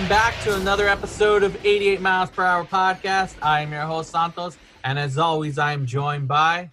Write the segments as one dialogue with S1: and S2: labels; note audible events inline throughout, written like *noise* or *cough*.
S1: Welcome back to another episode of 88 Miles Per Hour Podcast. I am your host, Santos, and as always, I am joined by.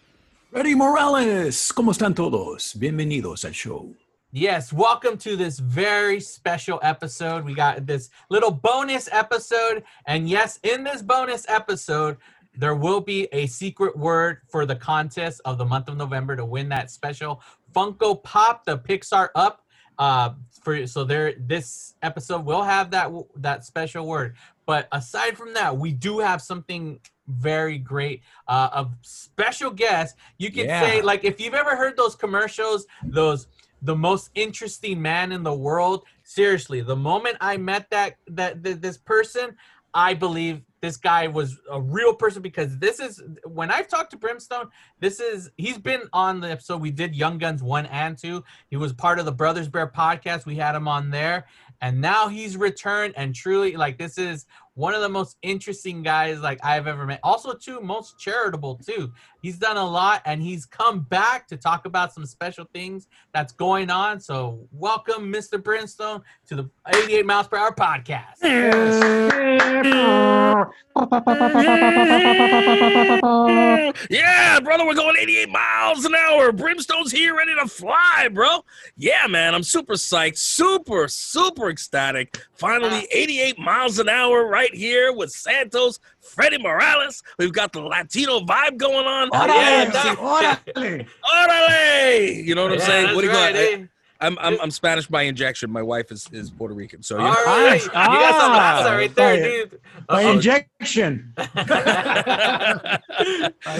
S2: Freddy Morales, ¿cómo están todos? Bienvenidos al show.
S1: Yes, welcome to this very special episode. We got this little bonus episode, and yes, in this bonus episode, there will be a secret word for the contest of the month of November to win that special Funko Pop, the Pixar Up. Uh, for so there, this episode will have that that special word. But aside from that, we do have something very great. Uh, a special guest. You can
S2: Yeah.
S1: say like if you've ever heard those commercials, those the most interesting man in the world. Seriously, the moment I met that that th- this person, I believe this guy was a real person because this is when I've talked to Brimstone. This is he's been on the episode we did Young Guns one and two. He was part of the Brothers Bear podcast. We had him on there, and now he's returned. And truly, like this is one of the most interesting guys like I've ever met. Also, too most charitable too. He's done a lot, and he's come back to talk about some special things that's going on. So, welcome, Mr. Brimstone, to the 88 Miles Per Hour podcast.
S3: Yeah, brother, we're going 88 miles an hour. Brimstone's here, ready to fly, bro. Yeah, man, I'm super psyched, super, super ecstatic. Finally, ah. 88 miles an hour right here with Santos, Freddie Morales. We've got the Latino vibe going on.
S1: yeah,
S2: Órale,
S1: that-
S2: órale.
S3: Orale! You know what I'm
S1: Yeah,
S3: saying? What do you
S1: right,
S3: got? I,
S1: eh?
S3: I'm, I'm I'm Spanish by injection. My wife is, is Puerto Rican, so you know.
S1: All right, you got some
S2: Ah,
S1: raza right there,
S2: by-
S1: dude.
S2: By
S1: Uh-oh.
S2: injection. *laughs* I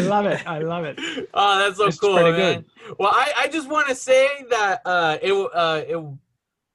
S2: love it. I love it.
S1: oh, that's so
S2: It's
S1: cool,
S2: pretty
S1: man. Well, I, I just want to say that uh, it uh, it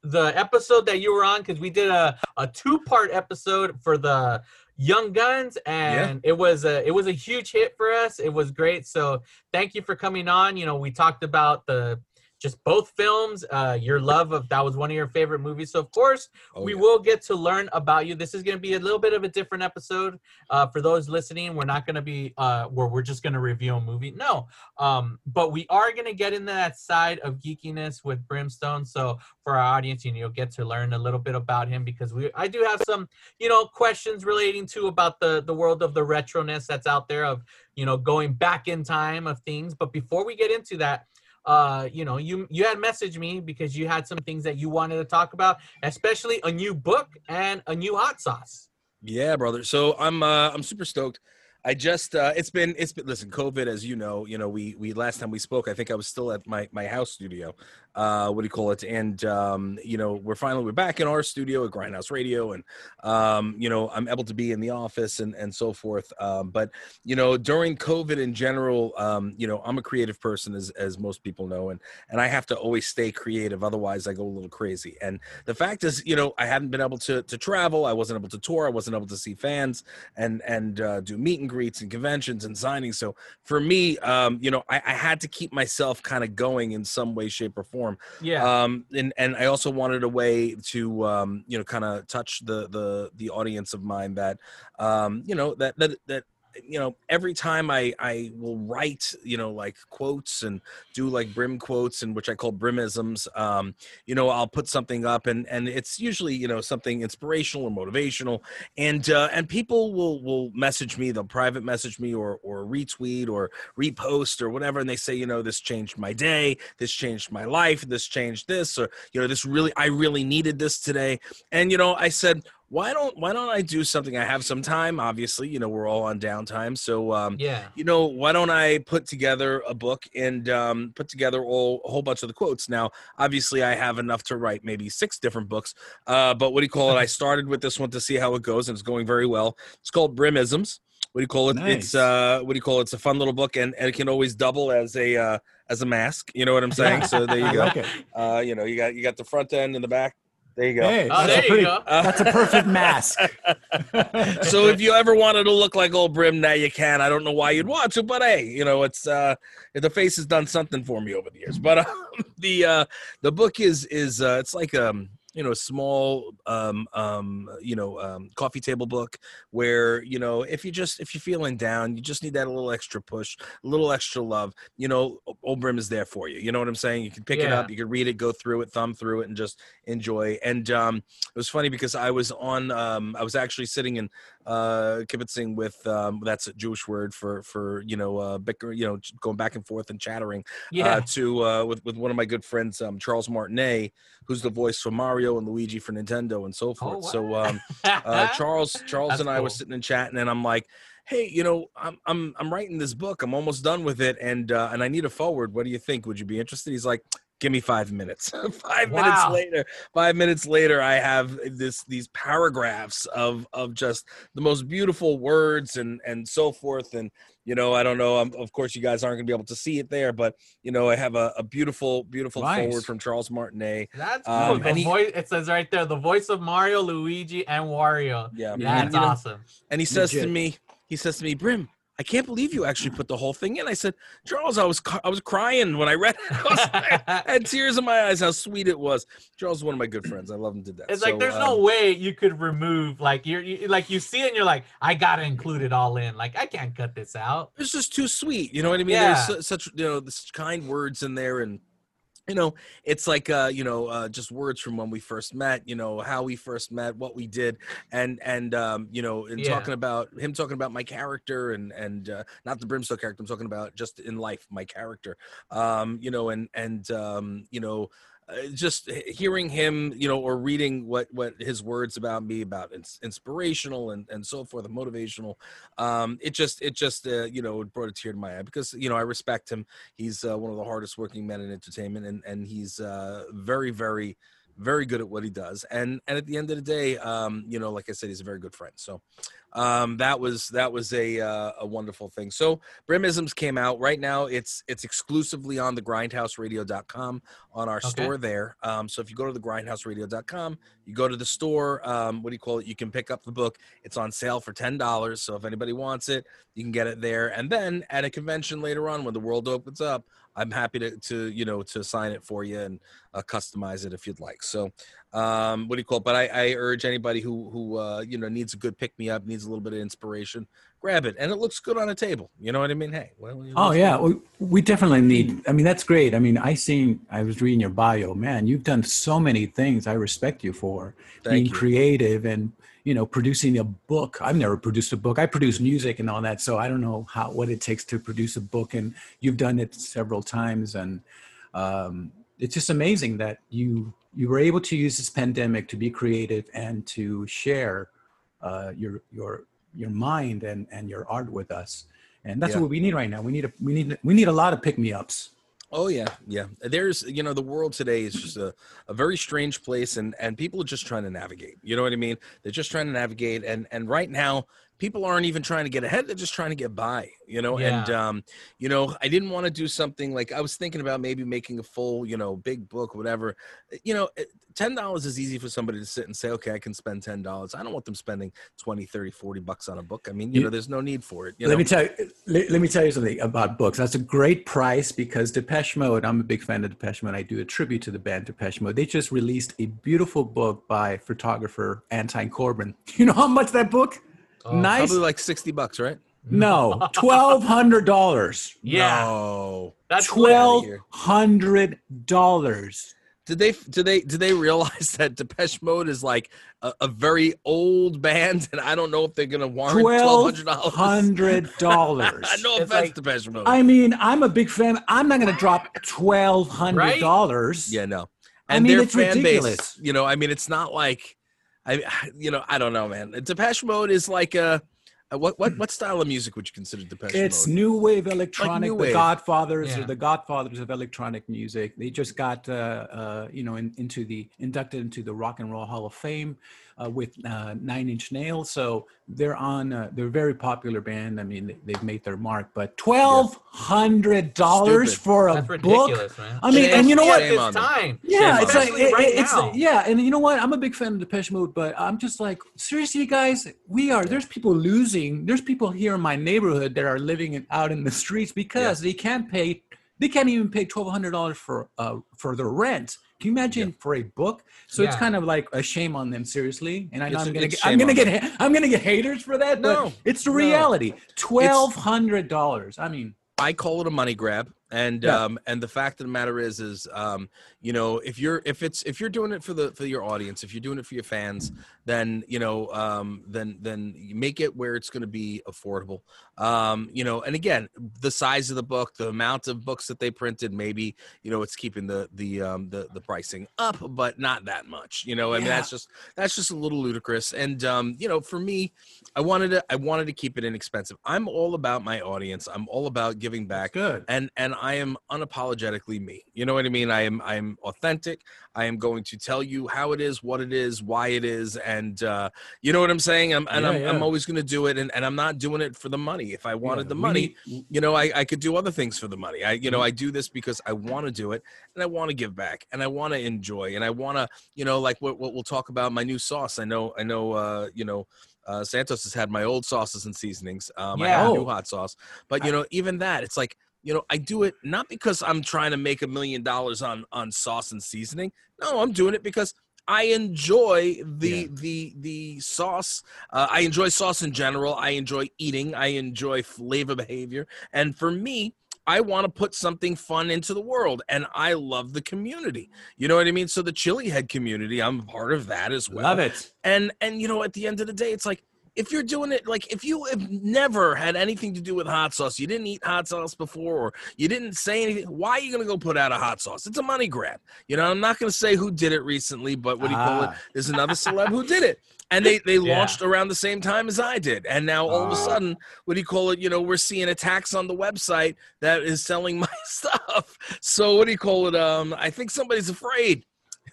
S1: the episode that you were on because we did a, a two part episode for the Young Guns and it was a it was a huge hit for us. It was great. So thank you for coming on. You know, we talked about the just both films, uh, your love of that was one of your favorite movies. So of course
S3: Oh,
S1: we
S3: yeah.
S1: will get to learn about you. This is going to be a little bit of a different episode uh, for those listening. We're not going to be uh, where we're just going to review a movie. No, um, but we are going to get into that side of geekiness with Brimstone. So for our audience, you know, you'll get to learn a little bit about him because we I do have some you know questions relating to about the the world of the retroness that's out there of you know going back in time of things. But before we get into that uh you know you you had messaged me because you had some things that you wanted to talk about especially a new book and a new hot sauce
S3: Yeah, brother. So I'm uh, I'm super stoked. I just uh, it's been it's been listen COVID as you know you know we we last time we spoke I think I was still at my my house studio uh what do you call it and um you know we're finally we're back in our studio at Grindhouse Radio and um you know I'm able to be in the office and and so forth um but you know during COVID in general um you know I'm a creative person as as most people know and and I have to always stay creative otherwise I go a little crazy and the fact is you know I hadn't been able to to travel I wasn't able to tour I wasn't able to see fans and and uh, do meet and greets and conventions and signings. So for me, um, you know, I, I had to keep myself kind of going in some way, shape, or form.
S1: Yeah.
S3: Um, and and I also wanted a way to um, you know kind of touch the the the audience of mine that um, you know that that that you know every time i i will write you know like quotes and do like brim quotes and which i call brimisms um you know i'll put something up and and it's usually you know something inspirational or motivational. And uh and people will will message me they'll private message me or or retweet or repost or whatever and they say you know this changed my day this changed my life this changed this or you know this really i really needed this today. And you know i said why don't why don't I do something? I have some time, obviously. You know, we're all on downtime, so um,
S1: yeah
S3: you know, why don't I put together a book and um, put together all, a whole bunch of the quotes? Now, obviously, I have enough to write maybe six different books, uh, but what do you call it? I *laughs* started with this one to see how it goes, and it's going very well. It's called Brimisms. What do you call it? It's uh, what do you call it? It's a fun little book, and, and it can always double as a uh, as a mask. You know what I'm saying? So there you *laughs* go.
S2: like.
S3: Uh, you know, you got you got the front end and the back There you go.
S2: Hey,
S1: Oh,
S2: that's,
S1: there
S2: a
S1: you
S2: pretty,
S1: go. *laughs*
S2: that's a perfect mask. *laughs*
S3: so if you ever wanted to look like old Brim, now you can. I don't know why you'd want to, but hey, you know, it's uh the face has done something for me over the years. But uh, *laughs* the uh the book is is uh it's like um you know, a small um um you know um coffee table book where, you know, if you just if you're feeling down, you just need that little extra push, a little extra love, you know, old Brim is there for you. You know what I'm saying? You can pick it up, you can read it, go through it, thumb through it, and just enjoy. And um it was funny because I was on um I was actually sitting in uh kibitzing with um that's a Jewish word for for you know uh bicker you know going back and forth and chattering
S1: Yeah.
S3: uh, to uh with with one of my good friends um Charles Martinet who's the voice for Mario and Luigi for Nintendo and so forth. so
S1: wow.
S3: um uh *laughs* Charles Charles
S1: That's
S3: and I were sitting and chatting and I'm like Hey, you know, I'm I'm I'm writing this book. I'm almost done with it, and uh, and I need a forward. What do you think? Would you be interested? He's like, give me five minutes. *laughs* five minutes later, five minutes later, I have this these paragraphs of of just the most beautiful words and and so forth. And you know, I don't know. Um, of course, you guys aren't gonna be able to see it there, but you know, I have a, a beautiful, beautiful
S2: Nice.
S3: forward from Charles Martinet.
S1: That's
S3: Um,
S1: cool. The
S3: and he-
S1: voice, it says right there, the voice of Mario, Luigi, and Wario.
S3: Yeah,
S2: Yeah.
S1: That's
S3: and, you know,
S1: awesome.
S3: and he says to me, he says to me, Brim. I can't believe you actually put the whole thing in. I said, Charles, I was I was crying when I read it. *laughs* I, was, I had tears in my eyes. How sweet it was. Charles is one of my good friends. I love him to death.
S1: It's like
S3: So,
S1: there's no
S3: um,
S1: way you could remove like you're you, like you see it and you're like I gotta include it all in like I can't cut this out.
S3: it's just too sweet. You know what I mean?
S1: Yeah.
S3: There's su- such you know such kind words in there, and you know it's like uh you know uh just words from when we first met. You know how we first met, what we did, and and um you know and
S1: Yeah.
S3: talking about him talking about my character and and uh, not the Brimstone character. I'm talking about just in life my character. Um you know and and um you know. Uh, just hearing him, you know, or reading what what his words about me about ins- inspirational and and so forth, and motivational, um it just it just uh, you know brought a tear to my eye because you know i respect him. He's uh, one of the hardest working men in entertainment and and he's uh very very very good at what he does and and at the end of the day um you know like i said he's a very good friend. So um that was that was a uh, a wonderful thing. So brimisms came out. Right now it's it's exclusively on the grindhouseradio.com on our
S1: Okay.
S3: store there. Um so if you go to the grindhouseradio.com you go to the store um what do you call it? You can pick up the book. It's on sale for ten dollars so if anybody wants it you can get it there. And then at a convention later on when the world opens up i'm happy to to you know to sign it for you and uh, customize it if you'd like. So um what do you call it but i i urge anybody who who uh you know needs a good pick me up needs a little bit of inspiration grab it and it looks good on a table you know what i mean hey well,
S2: Oh yeah, we definitely need. I mean, that's great. I mean, I seen. I was reading your bio, man. You've done so many things. I respect you for
S3: Thank
S2: being
S3: you.
S2: creative and you know producing a book. I've never produced a book. I produce music and all that, so I don't know how what it takes to produce a book. And you've done it several times, and um, it's just amazing that you you were able to use this pandemic to be creative and to share uh, your your your mind and and your art with us and that's
S3: Yeah.
S2: what we need right now we need a we need we need a lot of pick me ups
S3: Oh yeah, yeah. There's you know the world today is just a, a very strange place and and people are just trying to navigate. You know what I mean? They're just trying to navigate and and right now people aren't even trying to get ahead, they're just trying to get by, you know? And um you know, I didn't want to do something like I was thinking about maybe making a full, you know, big book whatever. You know, $10 is easy for somebody to sit and say, "Okay, I can spend $10." I don't want them spending 20, 30, 40 bucks on a book. I mean, you,
S2: You-
S3: know, there's no need for it, you
S2: let
S3: know.
S2: me tell you let, let me tell you something about books that's a great price because depeche mode i'm a big fan of depeche mode i do a tribute to the band depeche mode they just released a beautiful book by photographer Anton Corbijn *laughs* you know how much that book
S1: Oh,
S2: nice
S3: Probably like 60 bucks, right?
S2: no *laughs* $1200
S1: Yeah,
S3: No.
S1: that's
S3: Twelve-
S1: lit.
S3: outta here.
S2: $1200
S3: Did they did they did they realize *laughs* that Depeche Mode is like a, a very old band, and I don't know if they're gonna warrant twelve hundred dollars.
S2: $1200 *laughs*
S3: no
S1: It's
S3: offense,
S1: like-
S3: Depeche Mode.
S2: I mean, I'm a big fan. I'm not going to drop twelve hundred dollars.
S3: yeah, no.
S2: I
S3: And
S2: mean,
S3: their
S2: it's
S3: fan
S2: ridiculous.
S3: base, you know, I mean, it's not like, I, *sighs* you know, I don't know, man. Depeche Mode is like a, Uh, What what what style of music would you consider Depeche Mode?
S2: It's new wave electronic.
S3: new
S2: the. Godfathers
S1: Yeah.
S2: are the Godfathers of electronic music. They just got, uh, uh, you know, in, into the inducted into the Rock and Roll Hall of Fame uh, with uh, Nine Inch Nails. So they're on. Uh, they're a very popular band. I mean, they, they've made their mark. But twelve hundred dollars for a
S1: That's
S2: book.
S1: man.
S2: I mean,
S3: Shame-
S2: and you know what?
S1: At
S3: Shame on
S1: this time.
S2: Yeah,
S3: Shame
S2: it's like it-
S1: right
S2: it's
S1: now.
S2: yeah, and you know what? I'm a big fan of Depeche Mode, but I'm just like seriously, guys. We are there's people losing. There's people here in my neighborhood that are living in, out in the streets because they can't pay. They can't even pay twelve hundred dollars for uh for their rent. Can you imagine for a book? So it's kind of like a shame on them, seriously. And I know
S3: It's-
S2: I'm gonna get, I'm gonna get ha- I'm gonna get haters for that, but
S3: No,
S2: it's the reality. Twelve hundred dollars. I mean,
S3: I call it a money grab, and
S2: Yeah.
S3: um, and the fact of the matter is, is um, you know, if you're if it's if you're doing it for the for your audience, if you're doing it for your fans, then you know, um, then then make it where it's going to be affordable. Um, you know, and again, the size of the book, the amount of books that they printed, maybe you know, it's keeping the the um, the the pricing up, but not that much. You know, I mean,
S2: Yeah.
S3: that's just that's just a little ludicrous. And um, you know, for me, I wanted to I wanted to keep it inexpensive. I'm all about my audience. I'm all about giving back
S2: good.
S3: and and I am unapologetically me. You know what I mean? I am I am authentic. I am going to tell you how it is, what it is, why it is, and uh, you know what I'm saying. I'm, and
S2: Yeah,
S3: I'm, I'm always going to do it, and, and I'm not doing it for the money. If I wanted
S2: Yeah,
S3: the money,
S2: need-
S3: you know, I, I could do other things for the money. I you know
S2: Mhm.
S3: I do this because I want to do it, and I want to give back, and I want to enjoy, and I want to you know like what, what we'll talk about my new sauce. I know I know uh, you know. Uh, Santos has had my old sauces and seasonings. Um, I have a new hot sauce, but you know, even that, it's like you know, I do it not because I'm trying to make a million dollars on on sauce and seasoning. No, I'm doing it because I enjoy the
S2: Yeah.
S3: the the sauce. Uh, I enjoy sauce in general. I enjoy eating. I enjoy flavor behavior, and for me. I want to put something fun into the world, and I love the community. You know what I mean? So the chili head community, I'm part of that as well
S2: Love it.
S3: and and you know at the end of the day it's like if you're doing it like if you have never had anything to do with hot sauce you didn't eat hot sauce before or you didn't say anything why are you going to go put out a hot sauce? It's a money grab. You know i'm not going to say who did it recently but what do you call it?
S2: Ah.
S3: there's another celeb who did it and they they *laughs*
S1: Yeah.
S3: launched around the same time as i did and now all of a
S2: Ah.
S3: sudden what do you call it? You know we're seeing attacks on the website that is selling *laughs* my stuff. So what do you call it? Um i think somebody's afraid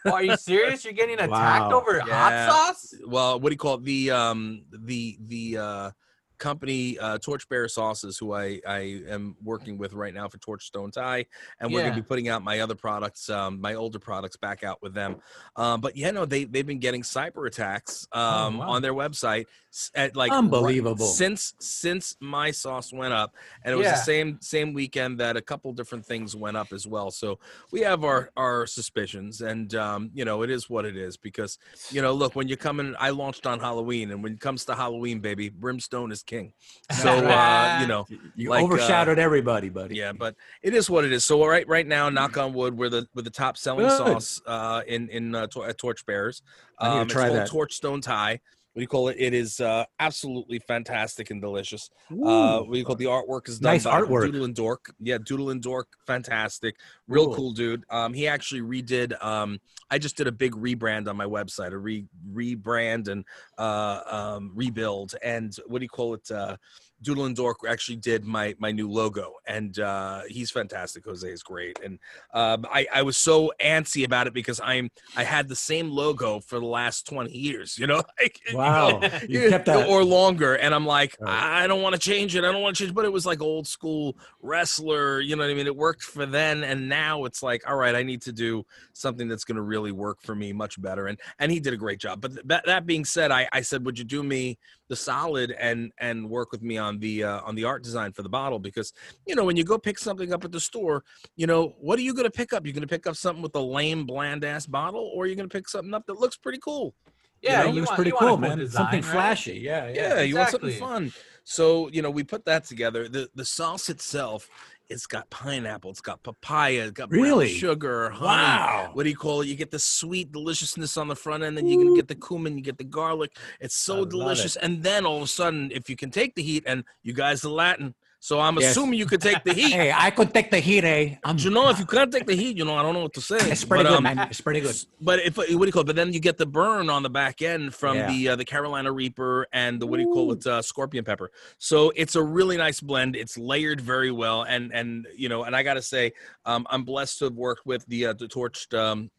S1: are you serious? You're getting attacked
S2: Wow.
S1: over
S3: Yeah.
S1: hot sauce?
S3: well what do you call it the um the the uh company uh torchbearer sauces who i i am working with right now for torchstone tie and we're
S1: Yeah.
S3: gonna be putting out my other products um my older products back out with them um but yeah no they they've been getting cyber attacks um
S1: wow.
S3: on their website at like right-
S2: Unbelievable.
S3: since since my sauce went up and it was
S1: Yeah.
S3: the same same weekend that a couple different things went up as well so we have our our suspicions and um you know it is what it is because you know look when you're coming i launched on halloween and when it comes to halloween baby brimstone is king *laughs* so uh you know
S2: You
S3: Like, uh,
S2: overshadowed everybody, buddy.
S3: yeah but it is what it is so right right now knock on wood we're the we're the top selling
S2: Good.
S3: sauce uh in in uh, tor- at torchbearers
S2: I need to
S3: um
S2: try
S3: it's
S2: that.
S3: called torchstone tie what do you call it? It is uh, absolutely fantastic and delicious. Uh,
S2: Ooh.
S3: we call the artwork is done
S2: Nice
S3: by
S2: artwork.
S3: Doodle and Dork. Yeah, Doodle and Dork, fantastic, real
S2: Cool.
S3: cool dude. Um, he actually redid. Um, I just did a big rebrand on my website, a re rebrand and uh, um, rebuild. And what do you call it? Uh, Doodle and Dork actually did my my new logo, and uh, he's fantastic. Jose is great, and um, I I was so antsy about it because I'm I had the same logo for the last twenty years. You know, *laughs* like *laughs*
S2: Wow. *laughs* You kept that.
S3: or longer and i'm like
S2: Right.
S3: i don't want to change it i don't want to change but it was like old school wrestler you know what i mean it worked for then and now it's like all right i need to do something that's going to really work for me much better and and he did a great job but that, that being said i i said would you do me the solid and and work with me on the uh, on the art design for the bottle because you know when you go pick something up at the store you know what are you going to pick up you're going to pick up something with a lame bland ass bottle or you're going to pick something up that looks pretty cool
S1: Yeah,
S2: you know, it was
S1: want-
S2: pretty
S1: you want a
S2: cool,
S1: cool
S2: man.
S1: design,
S2: Something
S1: right?
S2: flashy. Yeah, yeah.
S3: yeah, you want something
S1: exactly.
S3: fun so you know we put that together the the sauce itself it's got pineapple it's got papaya it's got
S2: Really?
S3: sugar honey
S2: Wow.
S3: what do you call it you get the sweet deliciousness on the front end then you're gonna get the cumin you get the garlic it's so delicious and then all of a sudden if you can take the heat and you guys the latin So I'm
S2: Yes.
S3: assuming you could take the heat.
S2: Hey, I could take the heat, eh? I'm,
S3: you know, if you can't take the heat, you know, I don't know what to say.
S2: it's pretty
S3: But,
S2: good,
S3: um,
S2: man. It's pretty good.
S3: But if what do you call it? But then you get the burn on the back end from
S2: Yeah.
S3: the uh, the Carolina Reaper and the what do you call it? Uh, Scorpion pepper. So it's a really nice blend. It's layered very well, and and you know, and I gotta say, um, I'm blessed to have worked with the uh, the torched. Um,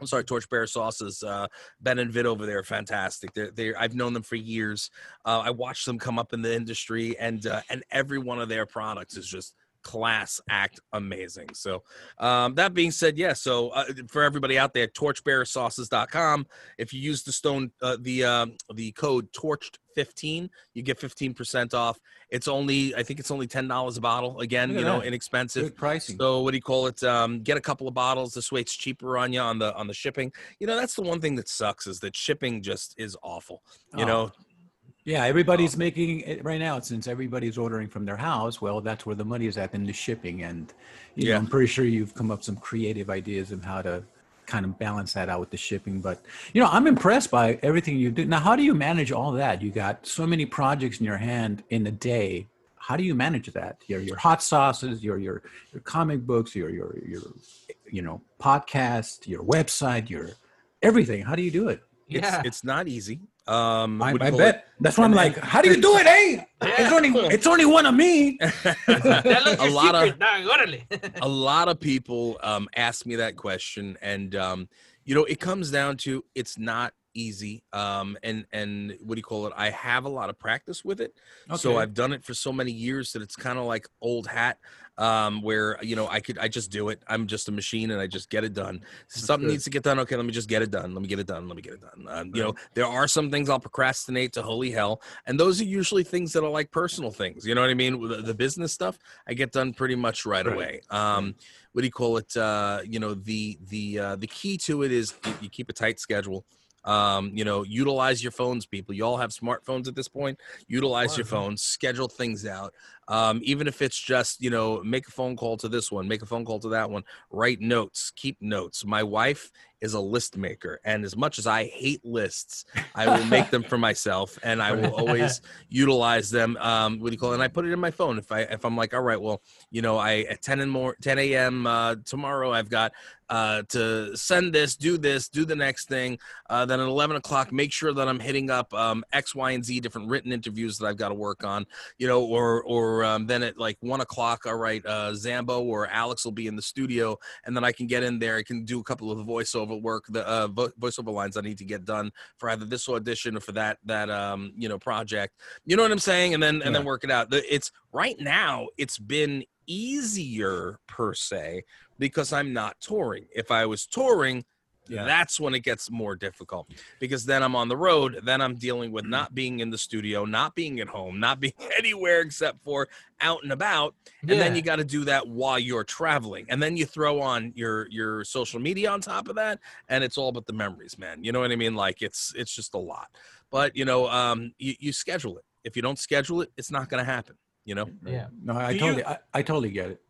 S3: I'm sorry, Torchbearer sauces. Uh, ben and Vid over there, are fantastic. They're, they're I've known them for years. Uh, I watched them come up in the industry, and uh, and every one of their products is just class act amazing. So um, that being said, yeah. So uh, for everybody out there, torchbearersauces.com. If you use the stone, uh, the um, the code torched fifteen, you get fifteen percent off. It's only, I think it's only ten dollars a bottle. Again, you know,
S2: that.
S3: inexpensive.
S2: Good pricing.
S3: So what do you call it? Um, get a couple of bottles. This way, it's cheaper on you on the on the shipping. You know, that's the one thing that sucks is that shipping just is awful. You
S2: Oh.
S3: know,
S2: Yeah, everybody's making it right now. Since everybody's ordering from their house, well, that's where the money is at in the shipping. And you know,
S3: Yeah.
S2: I'm pretty sure you've come up some creative ideas of how to kind of balance that out with the shipping. But you know, I'm impressed by everything you do. Now, how do you manage all that? You got so many projects in your hand in a day. How do you manage that? Your your hot sauces, your your your comic books, your your your you know podcast, your website, your everything. How do you do it?
S3: it's
S1: Yeah.
S3: it's not easy. Um,
S2: I,
S3: what do you
S2: I
S3: call
S2: bet. That's why I'm like, how do you do it, eh? It's only *laughs* it's only one of me.
S1: That looks *laughs*
S3: a lot of
S1: secret. Nah, *laughs*
S3: a lot of people um, ask me that question, and um, you know, it comes down to it's not easy. Um, and and what do you call it? I have a lot of practice with it, so I've done it for so many years that it's kind of like old hat. Um, where you know I could I just do it. I'm just a machine and I just get it done. Something needs to get done. Okay, let me just get it done. Let me get it done. Let me get it done. Um, you know, there are some things I'll procrastinate to holy hell, and those are usually things that are like personal things. You know what I mean? The, the business stuff I get done pretty much right,
S2: Right.
S3: away. Um, what do you call it? Uh, you know, the the uh, the key to it is you, you keep a tight schedule. Um, you know, utilize your phones, people. You all have smartphones at this point. Utilize your phones, schedule things out. Um, even if it's just, you know, make a phone call to this one, make a phone call to that one, write notes, keep notes. My wife is a list maker, and as much as I hate lists, I will make them for *laughs* myself, and I will *laughs* always utilize them. Um, what do you call it? And I put it in my phone. If I if I'm like, all right, well, you know, I at 10 and more 10 a.m. Uh, tomorrow, I've got uh, to send this, do this, do the next thing. Uh, then at 11 o'clock, make sure that I'm hitting up um, X, Y, and Z different written interviews that I've got to work on. You know, or or um, then at like one o'clock, all right, uh, Zambo or Alex will be in the studio, and then I can get in there. I can do a couple of the voiceover work, the uh, vo- voiceover lines I need to get done for either this audition or for that that um, you know project. You know what I'm saying? And then and then work it out. It's right now. It's been easier per se because I'm not touring. If I was touring,
S2: Yeah.
S3: that's when it gets more difficult because then I'm on the road. Then I'm dealing with not being in the studio, not being at home, not being *laughs* anywhere except for out and about. And then you got to do that while you're traveling. And then you throw on your your social media on top of that, and it's all about the memories, man. You know what I mean? Like it's it's just a lot. But you know, um, you, you schedule it. If you don't schedule it, it's not going to happen. You know.
S1: Yeah.
S2: No, I
S1: Do you-
S2: totally, I, I totally get it.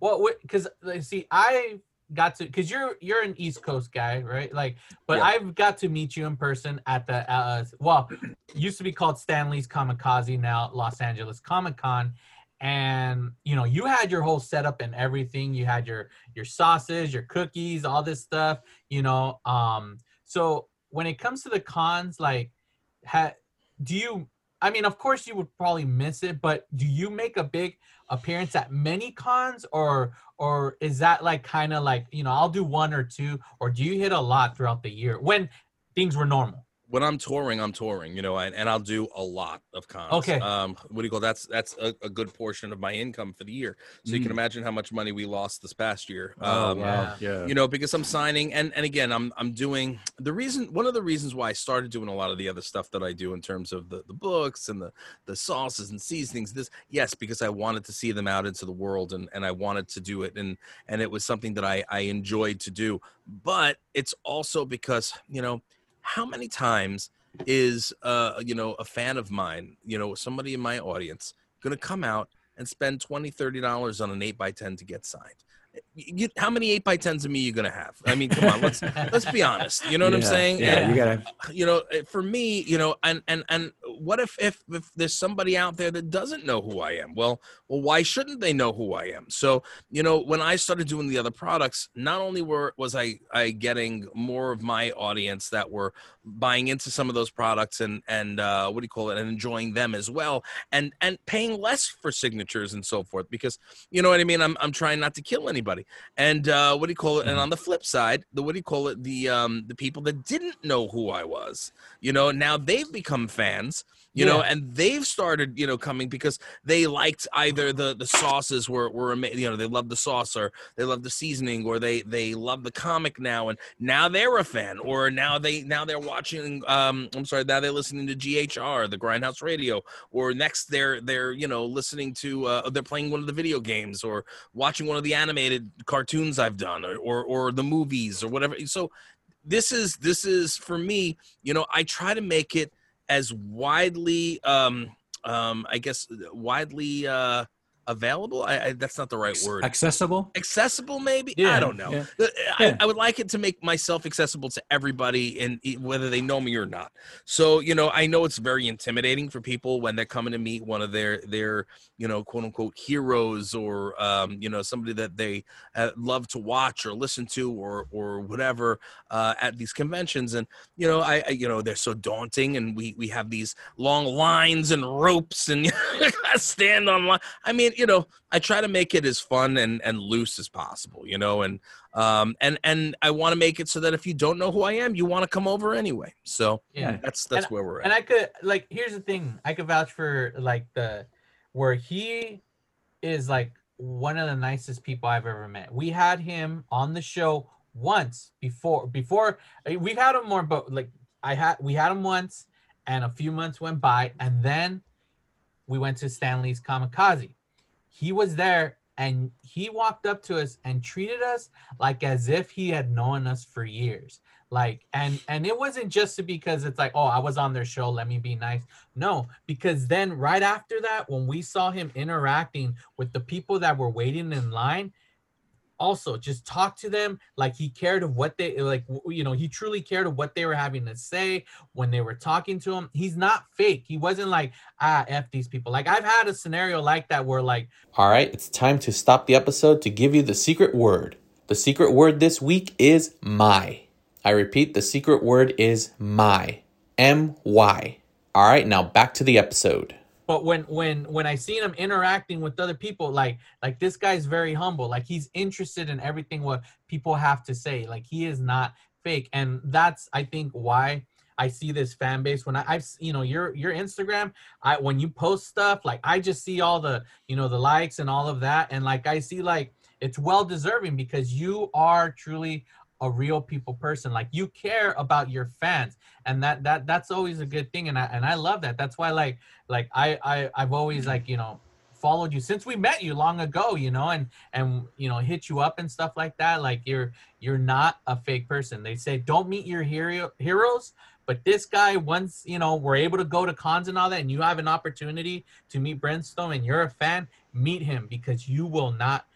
S1: Well, because see, I got to because you're you're an East Coast guy, right? Like, but
S3: Yeah.
S1: I've got to meet you in person at the uh, well, used to be called Stan Lee's Comikaze, now Los Angeles Comic Con, and you know you had your whole setup and everything. You had your your sauces, your cookies, all this stuff. You know, um, so when it comes to the cons, like, ha, do you? I mean, of course, you would probably miss it, but do you make a big appearance at many cons, or or is that like kind of like you know I'll do one or two, or do you hit a lot throughout the year when things were normal?
S3: When I'm touring, I'm touring, you know, and, and I'll do a lot of cons.
S1: Okay.
S3: Um, what do you call that's that's a, a good portion of my income for the year. So you can
S2: Mm.
S3: imagine how much money we lost this past year.
S2: Oh,
S3: Um,
S1: wow.
S2: Yeah.
S3: you know because i'm signing and and again i'm i'm doing the reason one of the reasons why i started doing a lot of the other stuff that i do in terms of the the books and the the sauces and seasonings this yes because i wanted to see them out into the world and and i wanted to do it and and it was something that i i enjoyed to do but it's also because you know how many times is uh you know a fan of mine you know somebody in my audience gonna come out and spend 20 30 dollars on an 8 by 10 to get signed you, how many 8 by 10s of me you gonna have i mean come on let's let's be honest you know what i'm *laughs* saying
S2: Yeah,
S3: And,
S2: you gotta.
S3: you know eh, for me you know and and and what if, if if there's somebody out there that doesn't know who I am? Well, well, why shouldn't they know who I am? So, you know, when I started doing the other products, not only were was I I getting more of my audience that were buying into some of those products and and uh, what do you call it and enjoying them as well, and and paying less for signatures and so forth because you know what I mean. I'm I'm trying not to kill anybody, and uh, what do you call it? And on the flip side, the what do you call it? The um the people that didn't know who I was, you know, now they've become fans you know and they've started you know coming because they liked either the the sauces were were ama- you know they love the sauce or they love the seasoning or they they love the comic now and now they're a fan or now they now they're watching um i'm sorry now they're listening to ghr the grindhouse radio or next they're they're you know listening to uh they're playing one of the video games or watching one of the animated cartoons i've done or or, or the movies or whatever. So this is this is for me you know i try to make it as widely um um i guess widely uh available? I, I that's not the right word.
S2: accessible?
S3: Accessible maybe? I don't know.
S2: yeah.
S3: The-
S2: Yeah.
S3: I, I would like it to make myself accessible to everybody and whether they know me or not. So you know i know it's very intimidating for people when they're coming to meet one of their their you know quote unquote heroes or um you know somebody that they uh, love to watch or listen to or or whatever uh at these conventions. And you know I, I you know they're so daunting and we we have these long lines and ropes and *laughs* stand on line i mean you know i try to make it as fun and and loose as possible you know and um and and i want to make it so that if you don't know who i am you want to come over anyway so
S1: Yeah.
S3: that's that's where we're at
S1: And I could like here's the thing. I could vouch for like the where he is like one of the nicest people I've ever met. We had him on the show once before before uh, we've had him more but like I had we had him once and a few months went by and then we went to Stan Lee's Comikaze. He was there and he walked up to us and treated us like as if he had known us for years. Like and and it wasn't just because it's like oh i was on their show let me be nice. No because then right after that when we saw him interacting with the people that were waiting in line also just talk to them like he cared of what they like you know he truly cared of what they were having to say when they were talking to him he's not fake he wasn't like ah f these people like i've had a scenario like that where like
S4: All right, it's time to stop the episode to give you the secret word. The secret word this week is my. I repeat, the secret word is my. M Y. All right, now back to the episode.
S1: But when when when i seen him interacting with other people like like this guy's very humble. Like he's interested in everything what people have to say. Like he is not fake. And that's i think why i see this fan base. When I, i've you know your your instagram i when you post stuff like i just see all the you know the likes and all of that. And like i see like it's well deserving because you are truly a real people person like you care about your fans and that that that's always a good thing and i and i love that. That's why like like I, I i've always mm-hmm. like you know followed you since we met you long ago you know and and you know hit you up and stuff like that. Like you're you're not a fake person. They say don't meet your hero heroes but this guy once you know we're able to go to cons and all that and you have an opportunity to meet Brimstone and you're a fan meet him because you will not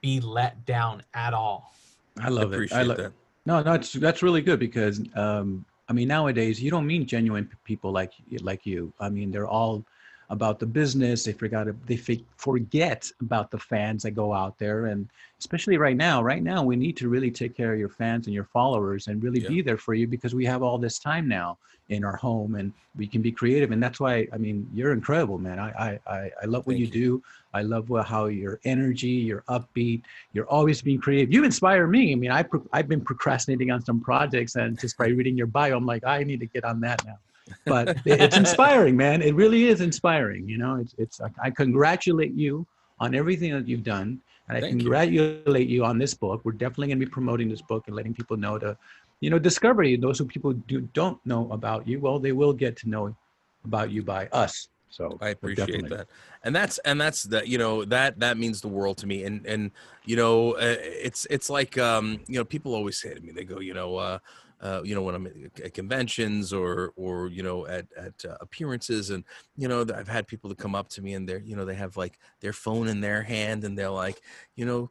S1: be let down at all
S2: I love it.
S3: appreciate
S2: I love
S3: that
S2: No, no, it's, that's really good because um, I mean nowadays you don't meet genuine people like like you. I mean they're all about the business. They forgot they forget about the fans that go out there, and especially right now. Right now, we need to really take care of your fans and your followers and really
S3: Yeah.
S2: be there for you because we have all this time now in our home and we can be creative. And that's why I mean you're incredible, man. I I I, I love what
S3: Thank
S2: you, do. I love how your energy, your upbeat, you're always being creative. You inspire me. I mean, I I've been procrastinating on some projects, and just by reading your bio, I'm like, I need to get on that now. But it's inspiring, man. It really is inspiring. You know, it's it's. I congratulate you on everything that you've done, and I
S3: Thank
S2: congratulate you on this book. We're definitely going to be promoting this book and letting people know to, you know, discover you. Those who people do don't know about you, well, they will get to know about you by us. So
S3: I appreciate that, and that's and that's that. You know that that means the world to me. And and you know uh, it's it's like um you know people always say to me they go you know uh, uh you know when I'm at- at conventions or or you know at at uh, appearances and you know I've had people that come up to me and they're you know they have like their phone in their hand and they're like you know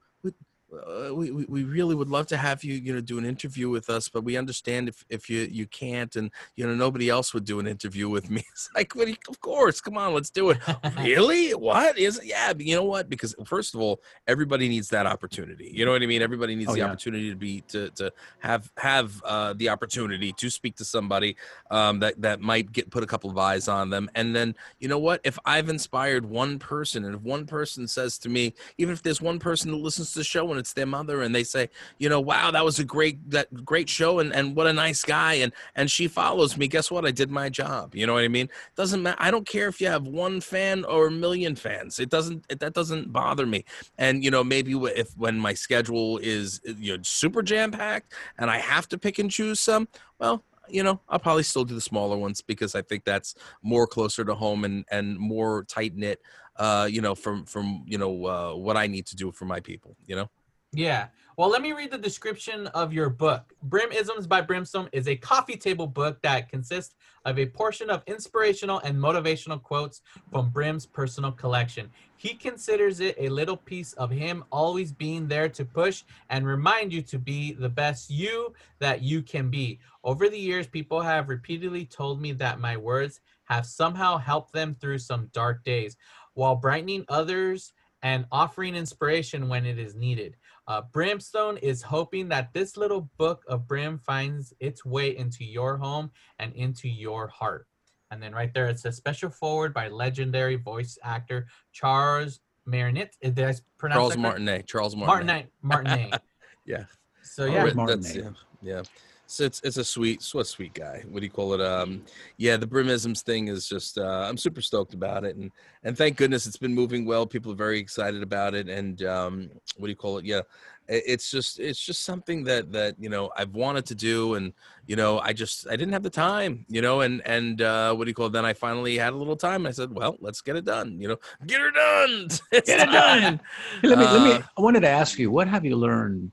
S3: uh, we, we really would love to have you you know do an interview with us but we understand if if you you can't and you know nobody else would do an interview with me. *laughs* It's like you- of course come on let's do it. *laughs* Really? What? Is it yeah but you know what? Because first of all everybody needs that opportunity. You know what i mean? Everybody needs
S2: Oh,
S3: the
S2: yeah.
S3: opportunity to be to to have have uh the opportunity to speak to somebody um that that might get put a couple of eyes on them. And then you know what? If i've inspired one person and if one person says to me even if there's one person that listens to the show and it's their mother and they say you know wow that was a great that great show and and what a nice guy and and she follows me. Guess what? I did my job. You know what i mean? Doesn't matter i don't care if you have one fan or a million fans. It doesn't it, that doesn't bother me. And you know maybe if when my schedule is you know super jam packed and i have to pick and choose some well you know i'll probably still do the smaller ones because i think that's more closer to home and and more tight knit uh you know from from you know uh what i need to do for my people you know
S1: Yeah. Well, let me read the description of your book. Brimisms by Brimstone is a coffee table book that consists of a portion of inspirational and motivational quotes from Brim's personal collection. He considers it a little piece of him always being there to push and remind you to be the best you that you can be. Over the years, people have repeatedly told me that my words have somehow helped them through some dark days while brightening others and offering inspiration when it is needed. Uh, Brimstone is hoping that this little book of Brim finds its way into your home and into your heart. And then right there, it's a special forward by legendary voice actor Charles Martinet. Did I pronounce
S3: charles
S1: that
S3: martinet charles martinet
S1: Martinet. Martinet. *laughs*
S3: Yeah.
S1: So
S2: Oh,
S1: yeah,
S2: Rick
S3: that's, yeah, yeah. So it's it's a sweet, what sweet guy. What do you call it? Um, yeah, the Brimisms thing is just. Uh, I'm super stoked about it, and and thank goodness it's been moving well. People are very excited about it, and um, what do you call it? Yeah, it's just it's just something that that you know I've wanted to do, and you know I just I didn't have the time, you know, and and uh, what do you call it? Then I finally had a little time, and I said, well, let's get it done. You know, get her done. *laughs*
S2: Get it done. Hey, let me let
S3: Uh,
S2: me. I wanted to ask you, what have you learned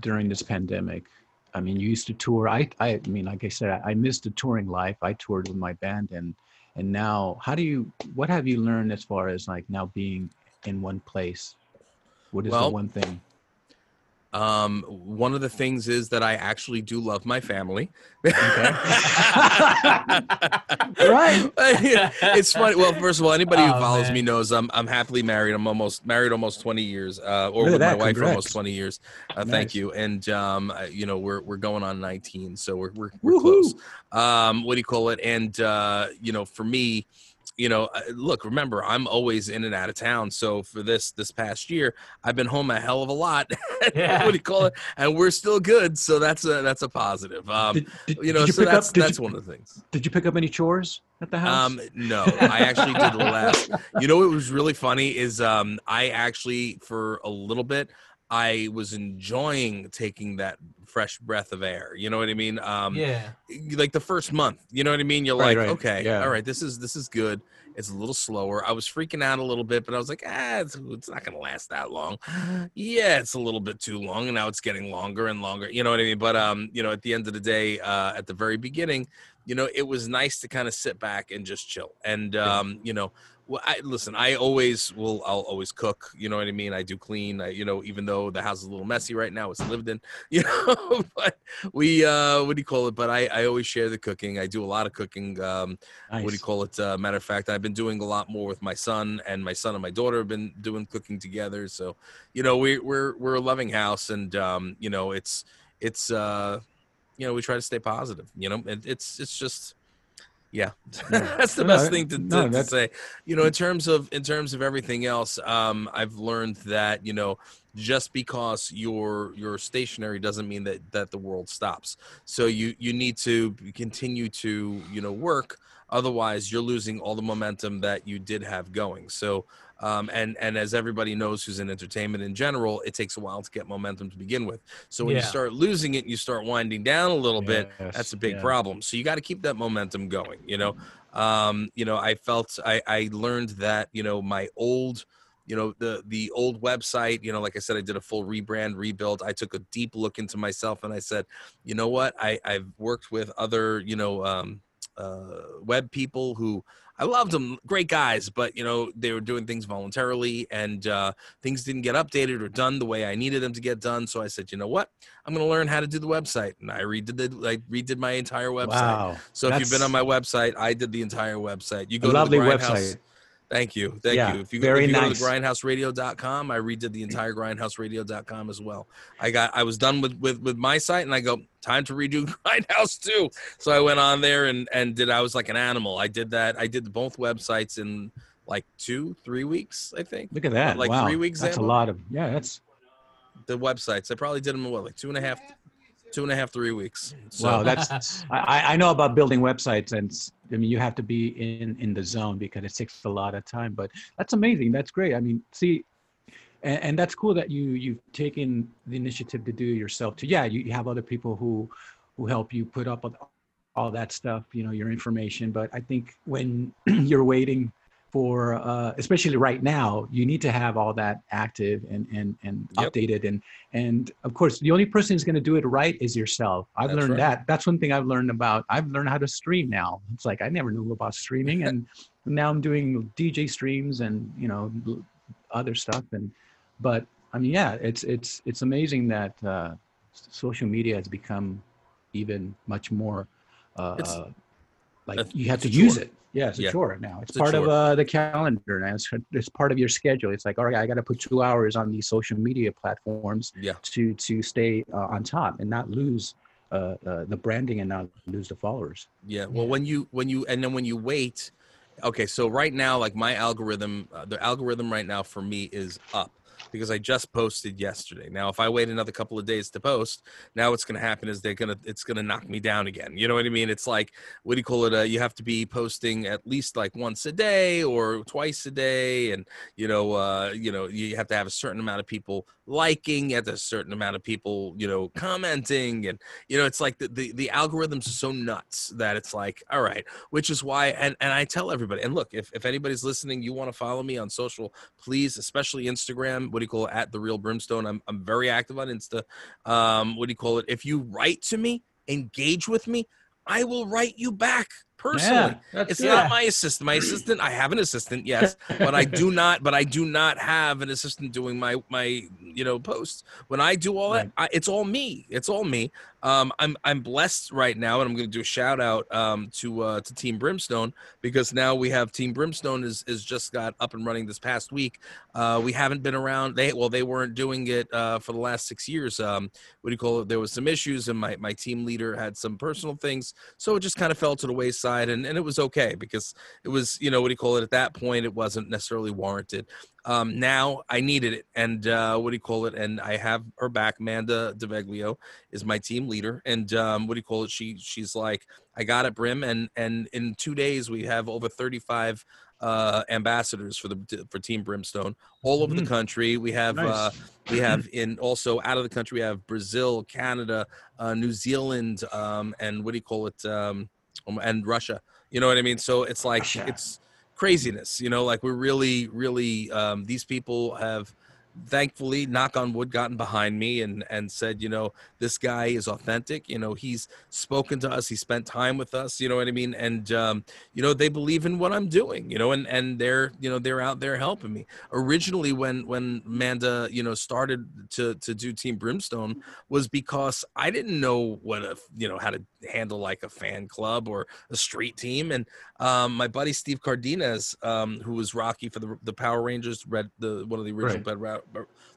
S2: during this pandemic? I mean, you used to tour. I I mean, like I said, I, I missed the touring life. I toured with my band, and and now, how do you? What have you learned as far as like now being in one place? What is
S3: Well,
S2: the one thing?
S3: Um, one of the things is that I actually do love my family. *laughs*
S2: Right. *laughs*
S3: it's funny. Well, first of all, anybody who
S1: Oh,
S3: follows
S1: man.
S3: me knows I'm I'm happily married. I'm almost married almost 20 years, uh, or
S2: Look at
S3: with my wife for almost 20 years. Uh,
S2: Nice.
S3: Thank you. And um, you know, we're we're going on 19, so we're we're, we're close. Um, what do you call it? And uh, you know, for me, you know, uh, look, remember, I'm always in and out of town. So for this this past year, I've been home a hell of a lot. *laughs*
S1: Yeah.
S3: what do you call it? And we're still good. So that's a that's a positive. Um,
S2: Did, did,
S3: you know,
S2: you
S3: so that's
S2: up?
S3: That's
S2: you,
S3: one of the things.
S2: Did you pick up any chores at the house?
S3: Um, no, I actually did less. You know what was really funny is um, I actually for a little bit I was enjoying taking that fresh breath of air. You know what I mean? Um,
S1: yeah.
S3: like the first month. You know what I mean? You're
S2: Right,
S3: like,
S2: right.
S3: okay,
S2: Yeah.
S3: all right, this is this is good. It's a little slower. I was freaking out a little bit, but I was like, ah, it's, it's not gonna last that long. *gasps* Yeah, it's a little bit too long, and now it's getting longer and longer. You know what I mean? But um, you know, at the end of the day, uh, at the very beginning, you know, it was nice to kind of sit back and just chill. And um, you know, well, I listen. I always will. I'll always cook. You know what I mean? I do clean. I, you know, even though the house is a little messy right now, it's lived in. *laughs* You know, *laughs* but we uh, what do you call it? But I, I always share the cooking. I do a lot of cooking. Um, what do you call it? Uh, matter of fact, I've been doing a lot more with my son, and my son and my daughter have been doing cooking together. So, you know, we, we're we're a loving house, and um, you know, it's it's uh, you know, we try to stay positive. You know, it, it's it's just. Yeah, *laughs* that's the best thing to, to,
S2: no,
S3: to say. You know, in terms of in terms of everything else, um, I've learned that you know just because you're you're stationary doesn't mean that that the world stops. So you you need to continue to you know work. Otherwise, you're losing all the momentum that you did have going. So, um, and and as everybody knows, who's in entertainment in general, it takes a while to get momentum to begin with. So when you start losing it, you start winding down a little bit. That's a big
S2: yeah.
S3: problem. So you got to keep that momentum going. You know, um, you know, I felt I I learned that you know my old you know the the old website you know like i said i did a full rebrand rebuild i took a deep look into myself and i said you know what i i've worked with other you know um uh, web people who I loved them, great guys, but you know they were doing things voluntarily, and uh, things didn't get updated or done the way I needed them to get done. So I said, you know what, I'm going to learn how to do the website, and I redid the I redid my entire website.
S2: Wow.
S3: So if you've been on my website, I did the entire website. You go to the
S2: website.
S3: Thank you. Thank
S2: Yeah,
S3: you. If you,
S2: very
S3: if you
S2: nice.
S3: go to grindhouseradio.com, I redid the entire grindhouseradio.com as well. I got I was done with with with my site and I go time to redo *laughs* Grindhouse too. So I went on there and and did I was like an animal. I did that. I did both websites in like 2 3 weeks, I think.
S2: Look at that.
S3: Like
S2: wow.
S3: three weeks,
S2: That's a lot of yeah. That's
S3: The websites. I probably did them in what like two and a half two and a half three weeks. So
S2: wow. That's *laughs* I, I- know about building websites, and I mean you have to be in in the zone because it takes a lot of time. But that's amazing. That's great. I mean, see, and, and that's cool that you you've taken the initiative to do it yourself. To yeah, you, you have other people who who help you put up all that stuff. You know, your information. But I think when *clears throat* you're waiting for uh, especially right now you need to have all that active and and and
S3: Yep.
S2: updated. And and of course the only person who's going to do it right is yourself. I've
S3: That's
S2: learned
S3: right.
S2: that. That's one thing i've learned about i've learned how to stream now. It's like i never knew about streaming and *laughs* now i'm doing dj streams and you know other stuff. And but i mean yeah it's it's it's amazing that uh social media has become even much more uh like
S3: it's-
S2: you have to use
S3: chore.
S2: it yeah it's a
S3: Yeah.
S2: chore now it's,
S3: It's
S2: part of uh the calendar now it's, it's part of your schedule it's like all right i got to put two hours on these social media platforms
S3: yeah.
S2: to to stay uh, on top and not lose uh, uh, the branding and not lose the followers.
S3: Yeah. Well, when you when you and then when you wait, okay. So right now, like my algorithm, uh, the algorithm right now for me is up because I just posted yesterday. Now, if I wait another couple of days to post, now what's going to happen is they're gonna it's gonna knock me down again. You know what I mean? It's like what do you call it? Uh, you have to be posting at least like once a day or twice a day, and you know, uh, you know, you have to have a certain amount of people liking, have a certain amount of people, you know, commenting, and you know, it's like the, the the algorithms are so nuts that it's like, all right, which is why, and and I tell everybody, and look, if if anybody's listening, you want to follow me on social, please, especially Instagram. What do you call it? At the real brimstone. I'm I'm very active on Insta. Um, what do you call it? If you write to me, engage with me, I will write you back personally.
S2: that's
S3: It's
S2: good.
S3: not my assistant. My assistant, I have an assistant, yes, but I do *laughs* not. But I do not have an assistant doing my my you know posts. When I do all that, I, it's all me. It's all me. Um, I'm I'm blessed right now, and I'm going to do a shout out um, to uh, to Team Brimstone because now we have Team Brimstone is is just got up and running this past week. Uh, we haven't been around. They well, they weren't doing it uh, for the last six years. Um, what do you call it? There was some issues, and my my team leader had some personal things, so it just kind of fell to the wayside, and and it was okay because it was you know what do you call it? At that point, it wasn't necessarily warranted. Um, now I needed it, and uh, what do you call it? And I have her back. Amanda DeVeglio is my team leader, and um, what do you call it? She she's like, I got it, Brim, and and in two days we have over thirty five uh ambassadors for the for team brimstone all over the
S2: Mm.
S3: country we have
S2: Nice.
S3: uh *clears throat* we have in also out of the country we have brazil canada uh new zealand um and what do you call it um, and russia you know what i mean so it's like
S2: Russia.
S3: it's craziness you know like we're really really um these people have thankfully knock on wood gotten behind me and and said you know this guy is authentic. You know he's spoken to us. He spent time with us. You know what i mean? And um you know they believe in what i'm doing you know and and they're you know they're out there helping me. Originally when when amanda you know started to to do team brimstone was because i didn't know what a you know how to handle like a fan club or a street team. And um my buddy steve cardenas um who was rocky for the the power rangers red the one of the original
S2: Right.
S3: red,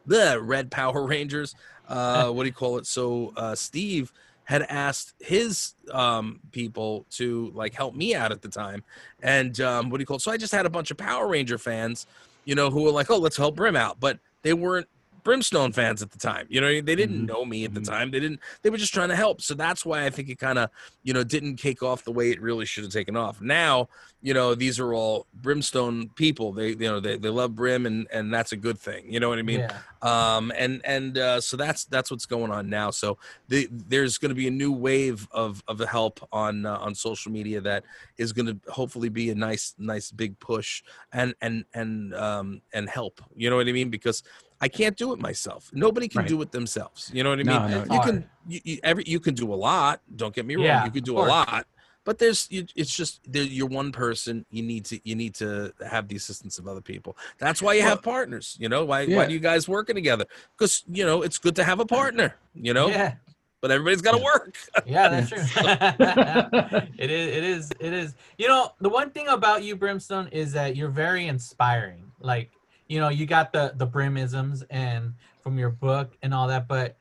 S3: the red power rangers uh what do you call it? So uh steve had asked his um people to like help me out at the time. And um what do you call it? So i just had a bunch of power ranger fans you know who were like oh let's help brim out. But they weren't brimstone fans at the time you know they didn't
S2: Mhm.
S3: know me at the
S2: Mhm.
S3: time. They didn't they were just trying to help. So that's why i think it kind of you know didn't take off the way it really should have taken off. Now you know these are all brimstone people. They you know they, they love brim and and that's a good thing you know what i mean?
S1: Yeah.
S3: um and and uh so that's that's what's going on now. So the, there's going to be a new wave of of help on uh, on social media that is going to hopefully be a nice nice big push and and and um and help you know what i mean? Because i can't do it myself nobody can
S2: Right.
S3: do it themselves you know what i mean
S2: No, no,
S3: you can you, you every you can do a lot don't get me wrong
S1: Yeah,
S3: you can do a lot but there's you, it's just there, you're one person you need to you need to have the assistance of other people that's why you have partners you know why why
S2: Yeah.
S3: do you guys working together because you know it's good to have a partner you know
S1: Yeah.
S3: but everybody's got to work
S1: Yeah, *laughs* that's true. *laughs* it is. It is. It is. You know, the one thing about you, Brimstone, is that you're very inspiring. Like, you know, you got the the brimisms and from your book and all that, but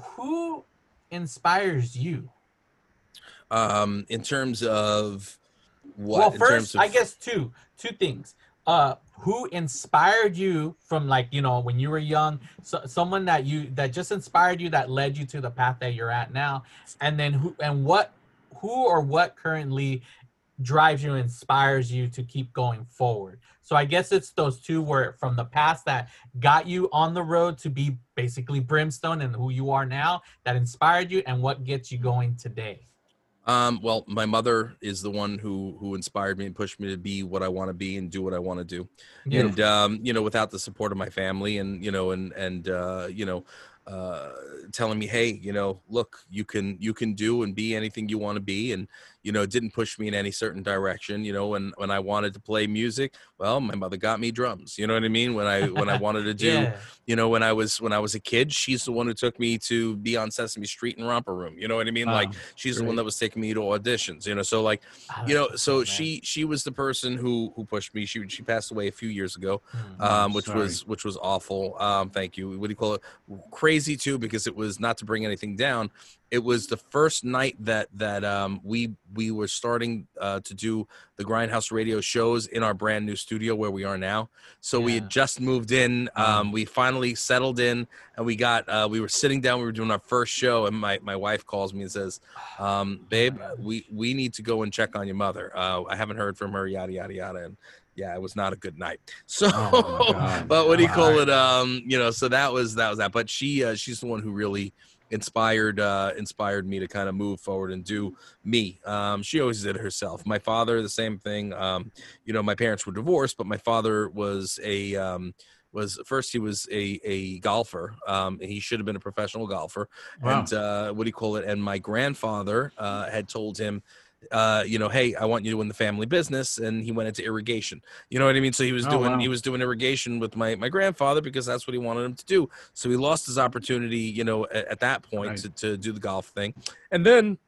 S1: who inspires you?
S3: um in terms of what
S1: well,
S3: in
S1: first,
S3: terms of,
S1: I guess two two things. Uh, who inspired you from like you know when you were young? So, someone that you that just inspired you that led you to the path that you're at now, and then who and what who or what currently drives you, inspires you to keep going forward. So I guess it's those two were from the past that got you on the road to be basically brimstone and who you are now that inspired you, and what gets you going today.
S3: Um, well, my mother is the one who who inspired me and pushed me to be what I want to be and do what I want to do.
S1: Yeah.
S3: And um, you know, without the support of my family and you know, and and uh, you know, uh, telling me, hey, you know, look, you can you can do and be anything you want to be, and you know, didn't push me in any certain direction. You know, when when I wanted to play music, well, my mother got me drums. You know what I mean? When I when I *laughs* wanted to do
S1: yeah.
S3: you know when i was when i was a kid she's the one who took me to be on sesame street and romper room you know what i mean like
S2: Wow,
S3: she's the one that was taking me to auditions you know so like you know so
S1: man.
S3: she she was the person who who pushed me she she passed away a few years ago
S1: Hmm.
S3: um which
S2: sorry.
S3: was which was awful um thank you what do you call it crazy too because it was not to bring anything down it was the first night that that um we we were starting uh to do the grindhouse radio shows in our brand new studio where we are now. So we had just moved in um we finally settled in and we got uh we were sitting down we were doing our first show and my my wife calls me and says um babe we we need to go and check on your mother. Uh i haven't heard from her yada yada yada. And yeah it was not a good night. *laughs* So
S2: Oh, *laughs*
S3: but what do you call it um you know so that was that was that. But she uh, she's the one who really inspired uh inspired me to kind of move forward and do me. Um she always did it herself. My father the same thing. Um you know my parents were divorced but my father was a um was first he was a a golfer. Um he should have been a professional golfer.
S2: Wow.
S3: and uh what do you call it? And my grandfather uh had told him uh you know hey i want you to win the family business and he went into irrigation you know what i mean so he was
S2: Oh,
S3: doing
S2: wow.
S3: he was doing irrigation with my my grandfather because that's what he wanted him to do so he lost his opportunity you know at, at that point
S2: Right.
S3: to, to do the golf thing and then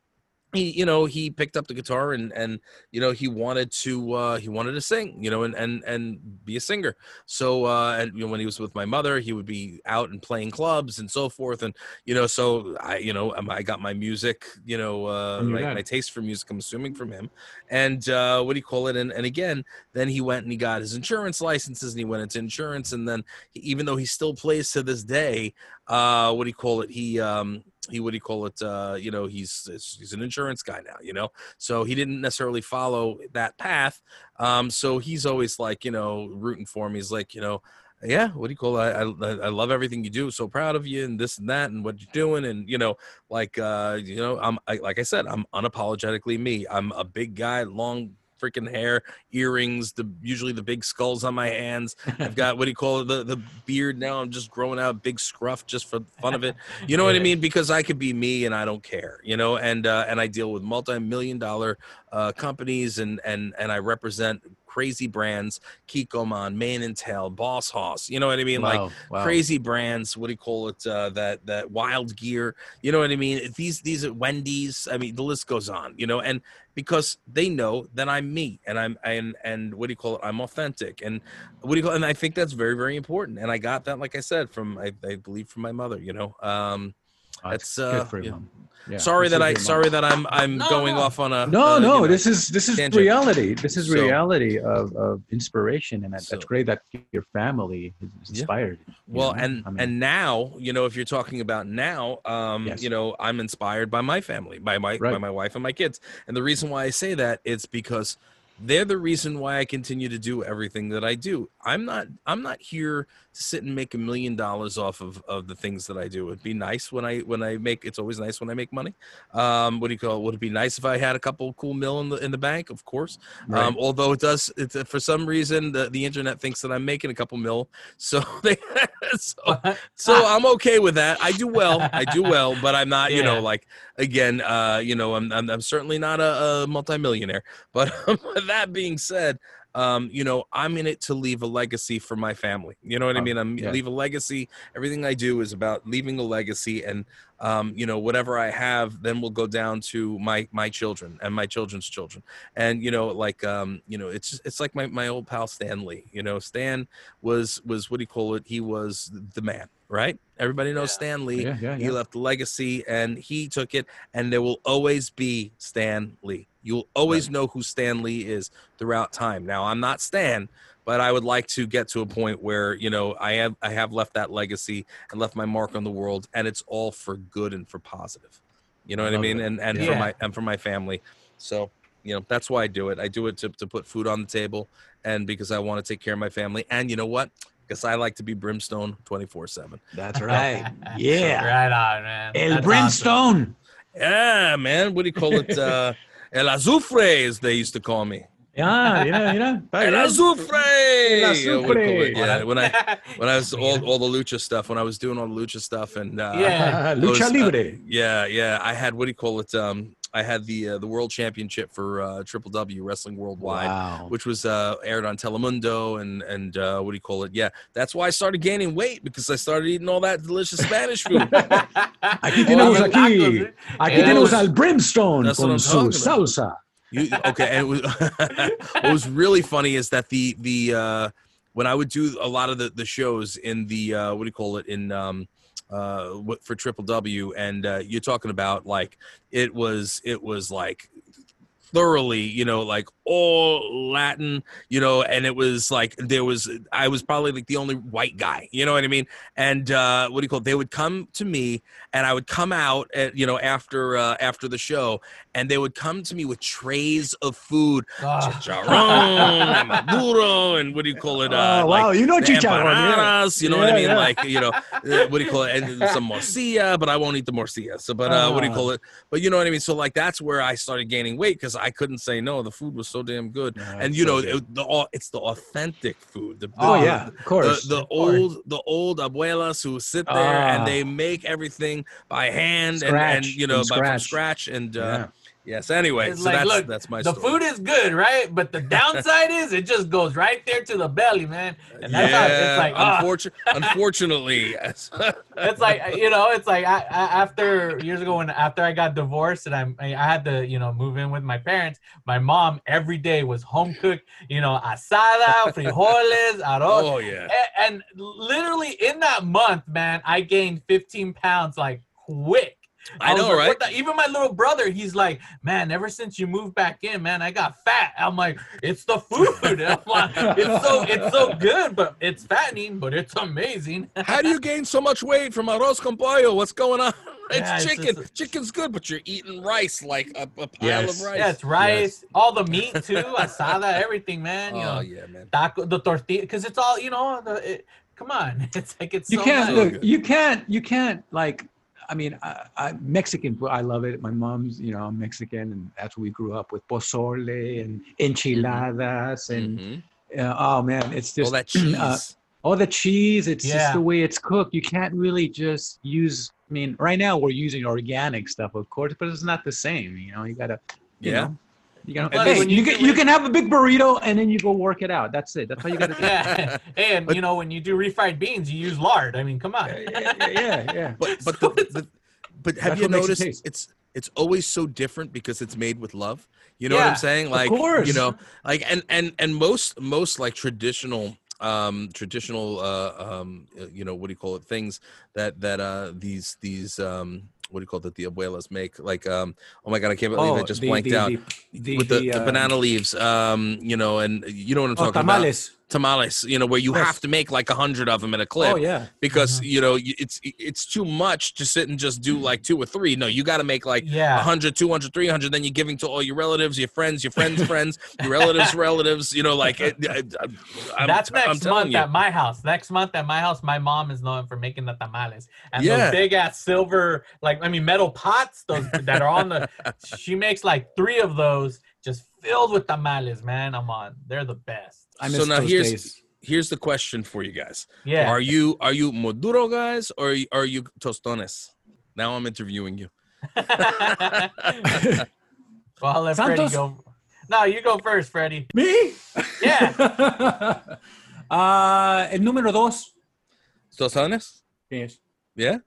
S3: he you know he picked up the guitar and and you know he wanted to uh he wanted to sing you know and and and be a singer. So uh and you know when he was with my mother he would be out and playing clubs and so forth. And you know so i you know um, i got my music you know uh my, my taste for music i'm assuming from him. And uh what do you call it? And and again then he went and he got his insurance licenses and he went into insurance. And then he, even though he still plays to this day uh what do you call it? He um he what do you call it uh you know he's he's an insurance guy now you know? So he didn't necessarily follow that path um so he's always like you know rooting for me. He's like you know yeah what do you call it? I, I i love everything you do. So proud of you and this and that and what you're doing and you know like uh you know i'm I, like i said i'm unapologetically me. I'm a big guy long freaking hair earrings the usually the big skulls on my hands. I've got what do you call it the, the beard now i'm just growing out big scruff just for fun of it. *laughs* You know what i mean? Because i could be me and i don't care you know? And uh and i deal with multi-million dollar uh companies and and and i represent crazy brands Kikkoman mane and tail boss hoss you know what i mean? Like
S2: Wow, wow.
S3: crazy brands what do you call it uh that that wild gear you know what i mean? These these are wendy's i mean the list goes on you know? And because they know that i'm me and i'm and and what do you call it? I'm authentic and what do you call and i think that's very very important. And i got that like i said from i, I believe from my mother you know? Um That's,
S2: good
S3: uh,
S2: for
S3: yeah.
S2: mom. Yeah,
S3: sorry that i
S2: your mom.
S3: sorry that i'm i'm
S1: No,
S3: going
S1: no.
S3: off on a
S2: No,
S3: uh, you
S2: no,
S3: know,
S2: this is this is
S3: tangent.
S2: reality. This is
S3: So-
S2: reality of, of inspiration, and that,
S3: So-
S2: that's great that your family is inspired. you
S3: Well,
S2: know?
S3: and
S2: I mean,
S3: and now, you know, if you're talking about now, um,
S2: Yes.
S3: you know, I'm inspired by my family, by my by my wife and my kids. And the reason why I say that it's because they're the reason why I continue to do everything that I do. I'm not I'm not here to sit and make a million dollars off of, of the things that I do. It'd be nice when I when I make it's always nice when I make money. Um, what do you call it? Would it be nice if I had a couple cool mil in the in the bank? Of course.
S2: right.
S3: Um, although it does, it's, for some reason, the, the internet thinks that I'm making a couple mil, so *laughs* they so, so I'm okay with that. I do well. I do *laughs* well, but I'm not, you know, like again, uh, you know, I'm I'm, I'm certainly not a, a multimillionaire. But *laughs* that being said, um, you know, I'm in it to leave a legacy for my family. You know what I mean? I'm
S2: yeah.
S3: leave a legacy. Everything I do is about leaving a legacy, and um, you know, whatever I have, then will go down to my my children and my children's children. And you know, like um, you know, it's it's like my my old pal Stanley. You know, Stan was was what do you call it? He was the man, right? Everybody knows
S1: Yeah.
S3: Stan Lee.
S2: Yeah, yeah,
S3: He left a legacy and he took it, and there will always be Stan Lee. You'll always know who Stan Lee is throughout time. Now, I'm not Stan, but I would like to get to a point where you know I have I have left that legacy and left my mark on the world, and it's all for good and for positive. You know what I
S2: love
S3: mean?
S2: it.
S3: And and for my and for my family. So you know that's why I do it. I do it to to put food on the table, and because I want to take care of my family. And you know what? Because I like to be brimstone 24 seven.
S2: That's *laughs* right. Yeah.
S1: Right on, man.
S2: El
S1: That's awesome.
S2: brimstone.
S3: Yeah, man. What do you call it? *laughs* Uh, El azufre, as they used to call me.
S2: Yeah, yeah, yeah. *laughs*
S3: El azufre.
S2: El
S3: Yeah, what do you call it?
S2: azufre.
S3: Yeah, when I when I was all, all the lucha stuff, when I was doing all the lucha stuff, and uh,
S1: Yeah. *laughs*
S2: Lucha
S3: those, uh,
S2: Libre.
S3: yeah, yeah, I had what do you call it? Um, I had the uh, the world championship for uh, Triple W Wrestling Worldwide.
S2: Wow.
S3: Which was uh, aired on Telemundo and and uh, what do you call it? Yeah, that's why I started gaining weight because I started eating all that delicious Spanish food. *laughs*
S2: Aquí
S1: Oh,
S2: tenemos
S1: los
S2: aquí,
S1: eh.
S2: aquí
S1: Yeah.
S2: tenemos al brimstone
S3: That's
S2: con su salsa.
S3: You, okay, and it was, *laughs* what was really funny is that the the uh, when I would do a lot of the the shows in the uh, what do you call it in um, uh, for Triple W, and uh, you're talking about like it was it was like thoroughly you know like all latin you know and it was like there was i was probably like the only white guy you know what i mean and uh what do you call it they would come to me and i would come out at you know after uh after the show and they would come to me with trays of food
S1: Ah.
S3: chicharron and maduro and what do you call it uh
S2: oh, wow.
S3: like
S2: you know
S3: the
S2: chicharron. Yeah.
S3: you know what I mean?
S2: yeah.
S3: Like, you know, uh, what do you call it? And some morcilla, but I won't eat the morcilla. So, but uh, what do you
S2: Ah.
S3: call it? But you know what I mean? So, like, that's where I started gaining weight because I couldn't say no. The food was so damn good. And you
S2: so
S3: know, it, the, it's the authentic food. The, the-
S2: Oh, yeah, of course.
S3: the
S1: Of course.
S3: old the old abuelas who sit there
S2: Ah.
S3: and they make everything by hand and, and you know
S2: from
S3: by, from
S2: scratch.
S3: scratch and uh,
S2: Yeah.
S3: Yes anyway
S1: It's
S3: so
S1: like,
S3: that's
S1: look,
S3: that's my
S1: the
S3: story.
S1: food is good, right? But the downside is it just goes right there to the belly, man. And that's how it's like, ah.
S3: unfortu- unfortunately, yes. *laughs*
S1: it's like you know, it's like I, I, after years ago when after I got divorced and I I had to you know move in with my parents. My mom every day was home cooked, you know, asada, frijoles, *laughs* oh, arroz,
S3: oh yeah.
S1: A- and literally in that month, man, I gained 15 pounds like quick.
S3: I
S1: was
S3: know,
S1: like,
S3: right?
S1: even my little brother, he's like, man, ever since you moved back in, man, I got fat. I'm like, it's the food. *laughs* Like, it's so it's so good, but it's fattening, but it's amazing. *laughs*
S3: How do you gain so much weight from arroz con pollo? What's going on? *laughs* It's
S1: Yeah, it's
S3: chicken.
S1: just-
S3: Chicken's good, but you're eating rice like a, a pile
S2: Yes.
S3: of rice.
S1: Yeah, it's rice, all the meat too, asada, everything, man. You
S3: Oh
S1: know,
S3: yeah, man.
S1: taco, the tortilla, because it's all you know. The, it, come on, it's like it's
S2: you
S1: so
S2: can't
S1: much.
S2: Look, you can't you can't like i mean I, I mexican i love it my mom's you know i'm mexican and that's what we grew up with pozole and enchiladas and
S3: Mhm.
S2: uh, oh man it's just
S3: All that *clears throat* cheese.
S2: uh, all the cheese it's just the way it's cooked you can't really just use i mean right now we're using organic stuff of course but it's not the same you know you gotta you
S3: Yeah.
S2: know, you gotta hey, you,
S1: you
S2: can, you can have a big burrito and then you go work it out that's it that's how you gotta do
S1: Yeah, *laughs* and
S3: But-
S1: you know when you do refried beans, you use lard. I mean, come on.
S2: yeah, yeah, yeah, yeah. *laughs*
S3: But but
S1: So
S3: the, the, but have you
S2: what makes it
S3: noticed it's it's always so different because it's made with love. You know what I'm saying? Like
S2: course.
S3: you know, like and and and most most like traditional um traditional uh um uh, you know what do you call it things that that uh these these um what do you call it the abuelas make like um oh my god i can't believe i just
S2: the-
S3: blanked
S2: the-
S3: out
S2: the-
S3: with the,
S2: uh,
S3: banana leaves um you know and you know what i'm
S2: oh,
S3: talking about
S2: tamales.
S3: tamales you know where you
S2: Yes.
S3: have to make like a hundred of them in a clip
S2: Oh yeah.
S3: because
S1: Mhm.
S3: you know it's it's too much to sit and just do like two or three no you got to make like
S1: yeah.
S3: 100 200 300 then you're giving to all your relatives your friends your friends *laughs* friends your relatives relatives you know like it, I, I'm,
S1: That's next month
S3: you.
S1: at my house. Next month at my house, my mom is known for making the tamales and
S3: Yeah.
S1: those big ass silver, like I mean, metal pots. Those that are on the. *laughs* She makes like three of those, just filled with tamales. Man, I'm on. They're the best.
S2: I miss
S3: So now
S2: those
S3: here's-
S2: days.
S3: here's the question for you guys.
S1: Yeah.
S3: Are you are you Maduro guys or are you, tostones? Now I'm interviewing you. *laughs*
S1: well, I'll let Freddie
S2: Santos?
S1: go. No, you go first, Freddie.
S2: Me?
S1: Yeah. *laughs*
S2: uh, el número dos.
S3: Tostones?
S2: Yes.
S3: Yeah.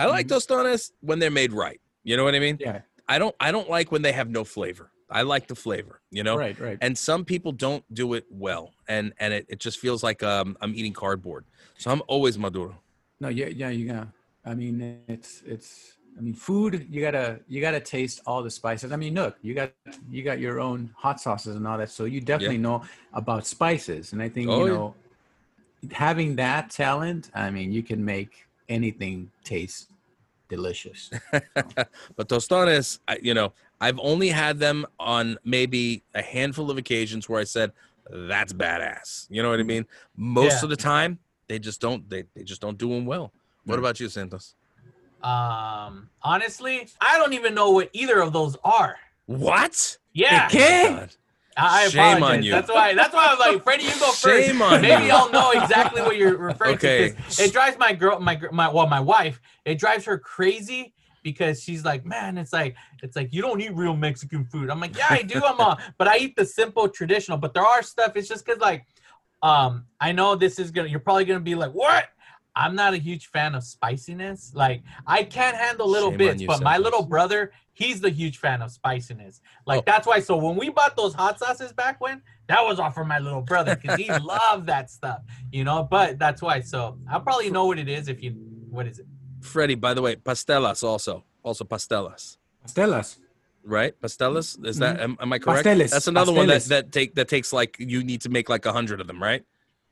S3: I like tostones when they're made right. You know what I mean?
S2: Yeah.
S3: I don't I don't like when they have no flavor. I like the flavor, you know?
S2: Right, right.
S3: And some people don't do it well. And and it, it just feels like um I'm eating cardboard. So I'm always Maduro.
S2: No, yeah, yeah, you gotta. I mean, it's it's. I mean, food. You gotta you gotta taste all the spices. I mean, look, you got you got your own hot sauces and all that, so you definitely know about spices. And I think
S3: Oh,
S2: you
S3: yeah.
S2: know, having that talent. I mean, you can make anything tastes delicious. *laughs*
S3: but tostones, I, you know, I've only had them on maybe a handful of occasions where I said, that's badass. You know what I mean? Most
S1: Yeah.
S3: of the time, they just don't they, they just don't do them well. What
S2: Right.
S3: about you, Santos?
S1: Um, honestly, I don't even know what either of those are.
S3: What?
S1: Yeah.
S2: Okay.
S1: I I
S3: Shame on you.
S1: That's why. That's why I'm like, Freddie, you go first.
S3: Shame on
S1: Maybe
S3: you.
S1: I'll know exactly what you're referring
S3: Okay.
S1: to. It drives my girl, my my well, my wife. It drives her crazy because she's like, man, it's like it's like you don't eat real Mexican food. I'm like, yeah, I do. I'm a, *laughs* but I eat the simple traditional. But there are stuff. It's just because like, um, I know this is gonna. You're probably gonna be like, what? I'm not a huge fan of spiciness. Like I can't handle little
S3: Shame
S1: bits,
S3: you,
S1: but my little brother, he's the huge fan of spiciness. Like
S3: Oh.
S1: that's why. So when we bought those hot sauces back when, that was all for my little brother because he *laughs* loved that stuff, you know. But that's why. So I'll probably know what it is if you. What is it?
S3: Freddie, by the way, pastelas also. Also pastelas.
S2: Pastelas.
S3: Right? Pastelas? Is that am, am I correct?
S2: Mm-hmm. Pasteles,
S3: That's another one that, that take that takes like you need to make like a hundred of them, right?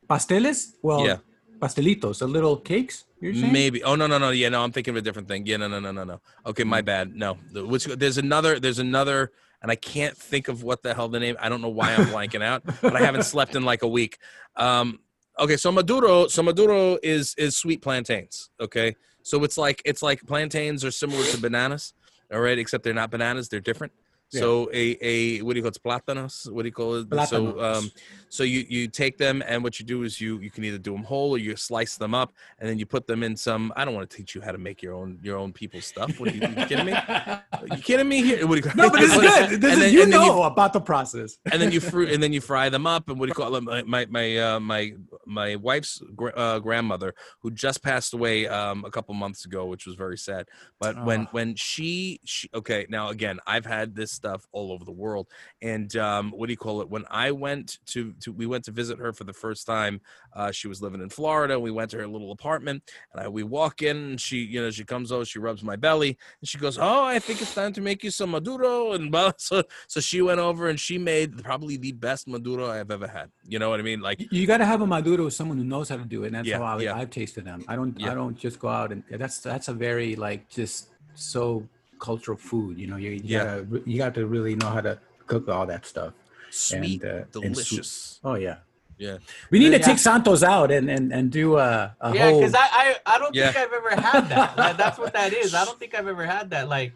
S2: Pasteles? Well,
S3: Yeah.
S2: Pastelitos, the little cakes. You're saying?
S3: Maybe. Oh no no no. Yeah no. I'm thinking of a different thing. Yeah no no no no no. Okay, my bad. No. Which there's another there's another and I can't think of what the hell the name. I don't know why I'm blanking out, but I haven't slept in like a week. Um. Okay, so Maduro so Maduro is is sweet plantains. Okay, so it's like it's like plantains are similar to bananas. All right, except they're not bananas. They're different. So a a what do you call it? It's plátanos. What do you call it? So um, so you you take them and what you do is you you can either do them whole or you slice them up and then you put them in some. I don't want to teach you how to make your own your own people's stuff. What are you, you kidding me? *laughs* you kidding me here? What do you,
S2: no, but it's *laughs* good. This is,
S3: then-
S2: you know about the process. *laughs*
S3: and then you fry and then you fry them up and what do you call it my my my uh, my, my wife's gra- uh, grandmother who just passed away um, a couple months ago which was very sad but when
S2: Ah.
S3: when she, she okay now again i've had this stuff all over the world and um, what do you call it when i went to to we went to visit her for the first time uh, she was living in florida we went to her little apartment and I, we walk in and she you know she comes over she rubs my belly and she goes oh i think it's time to make you some maduro and *laughs* blah. so so she went over and she made probably the best maduro I've ever had. You know what I mean? Like,
S2: You got to have a maduro with someone who knows how to do it. And that's
S3: Yeah,
S2: how I,
S3: yeah.
S2: I've tasted them. I don't.
S3: Yeah.
S2: I don't just go out and that's that's a very like just so cultural food. You know, you, you
S3: Yeah.
S2: gotta you got to really know how to cook all that stuff.
S3: sweet,
S2: and, uh, and sweet.
S3: delicious.
S2: Oh yeah.
S3: Yeah.
S2: We need to
S1: Yeah.
S2: take Santos out and and and do a, a
S1: Yeah,
S2: whole.
S1: because I, I I don't
S3: Yeah.
S1: think I've ever had that. Like, that's what that is. I don't think I've ever had that. Like,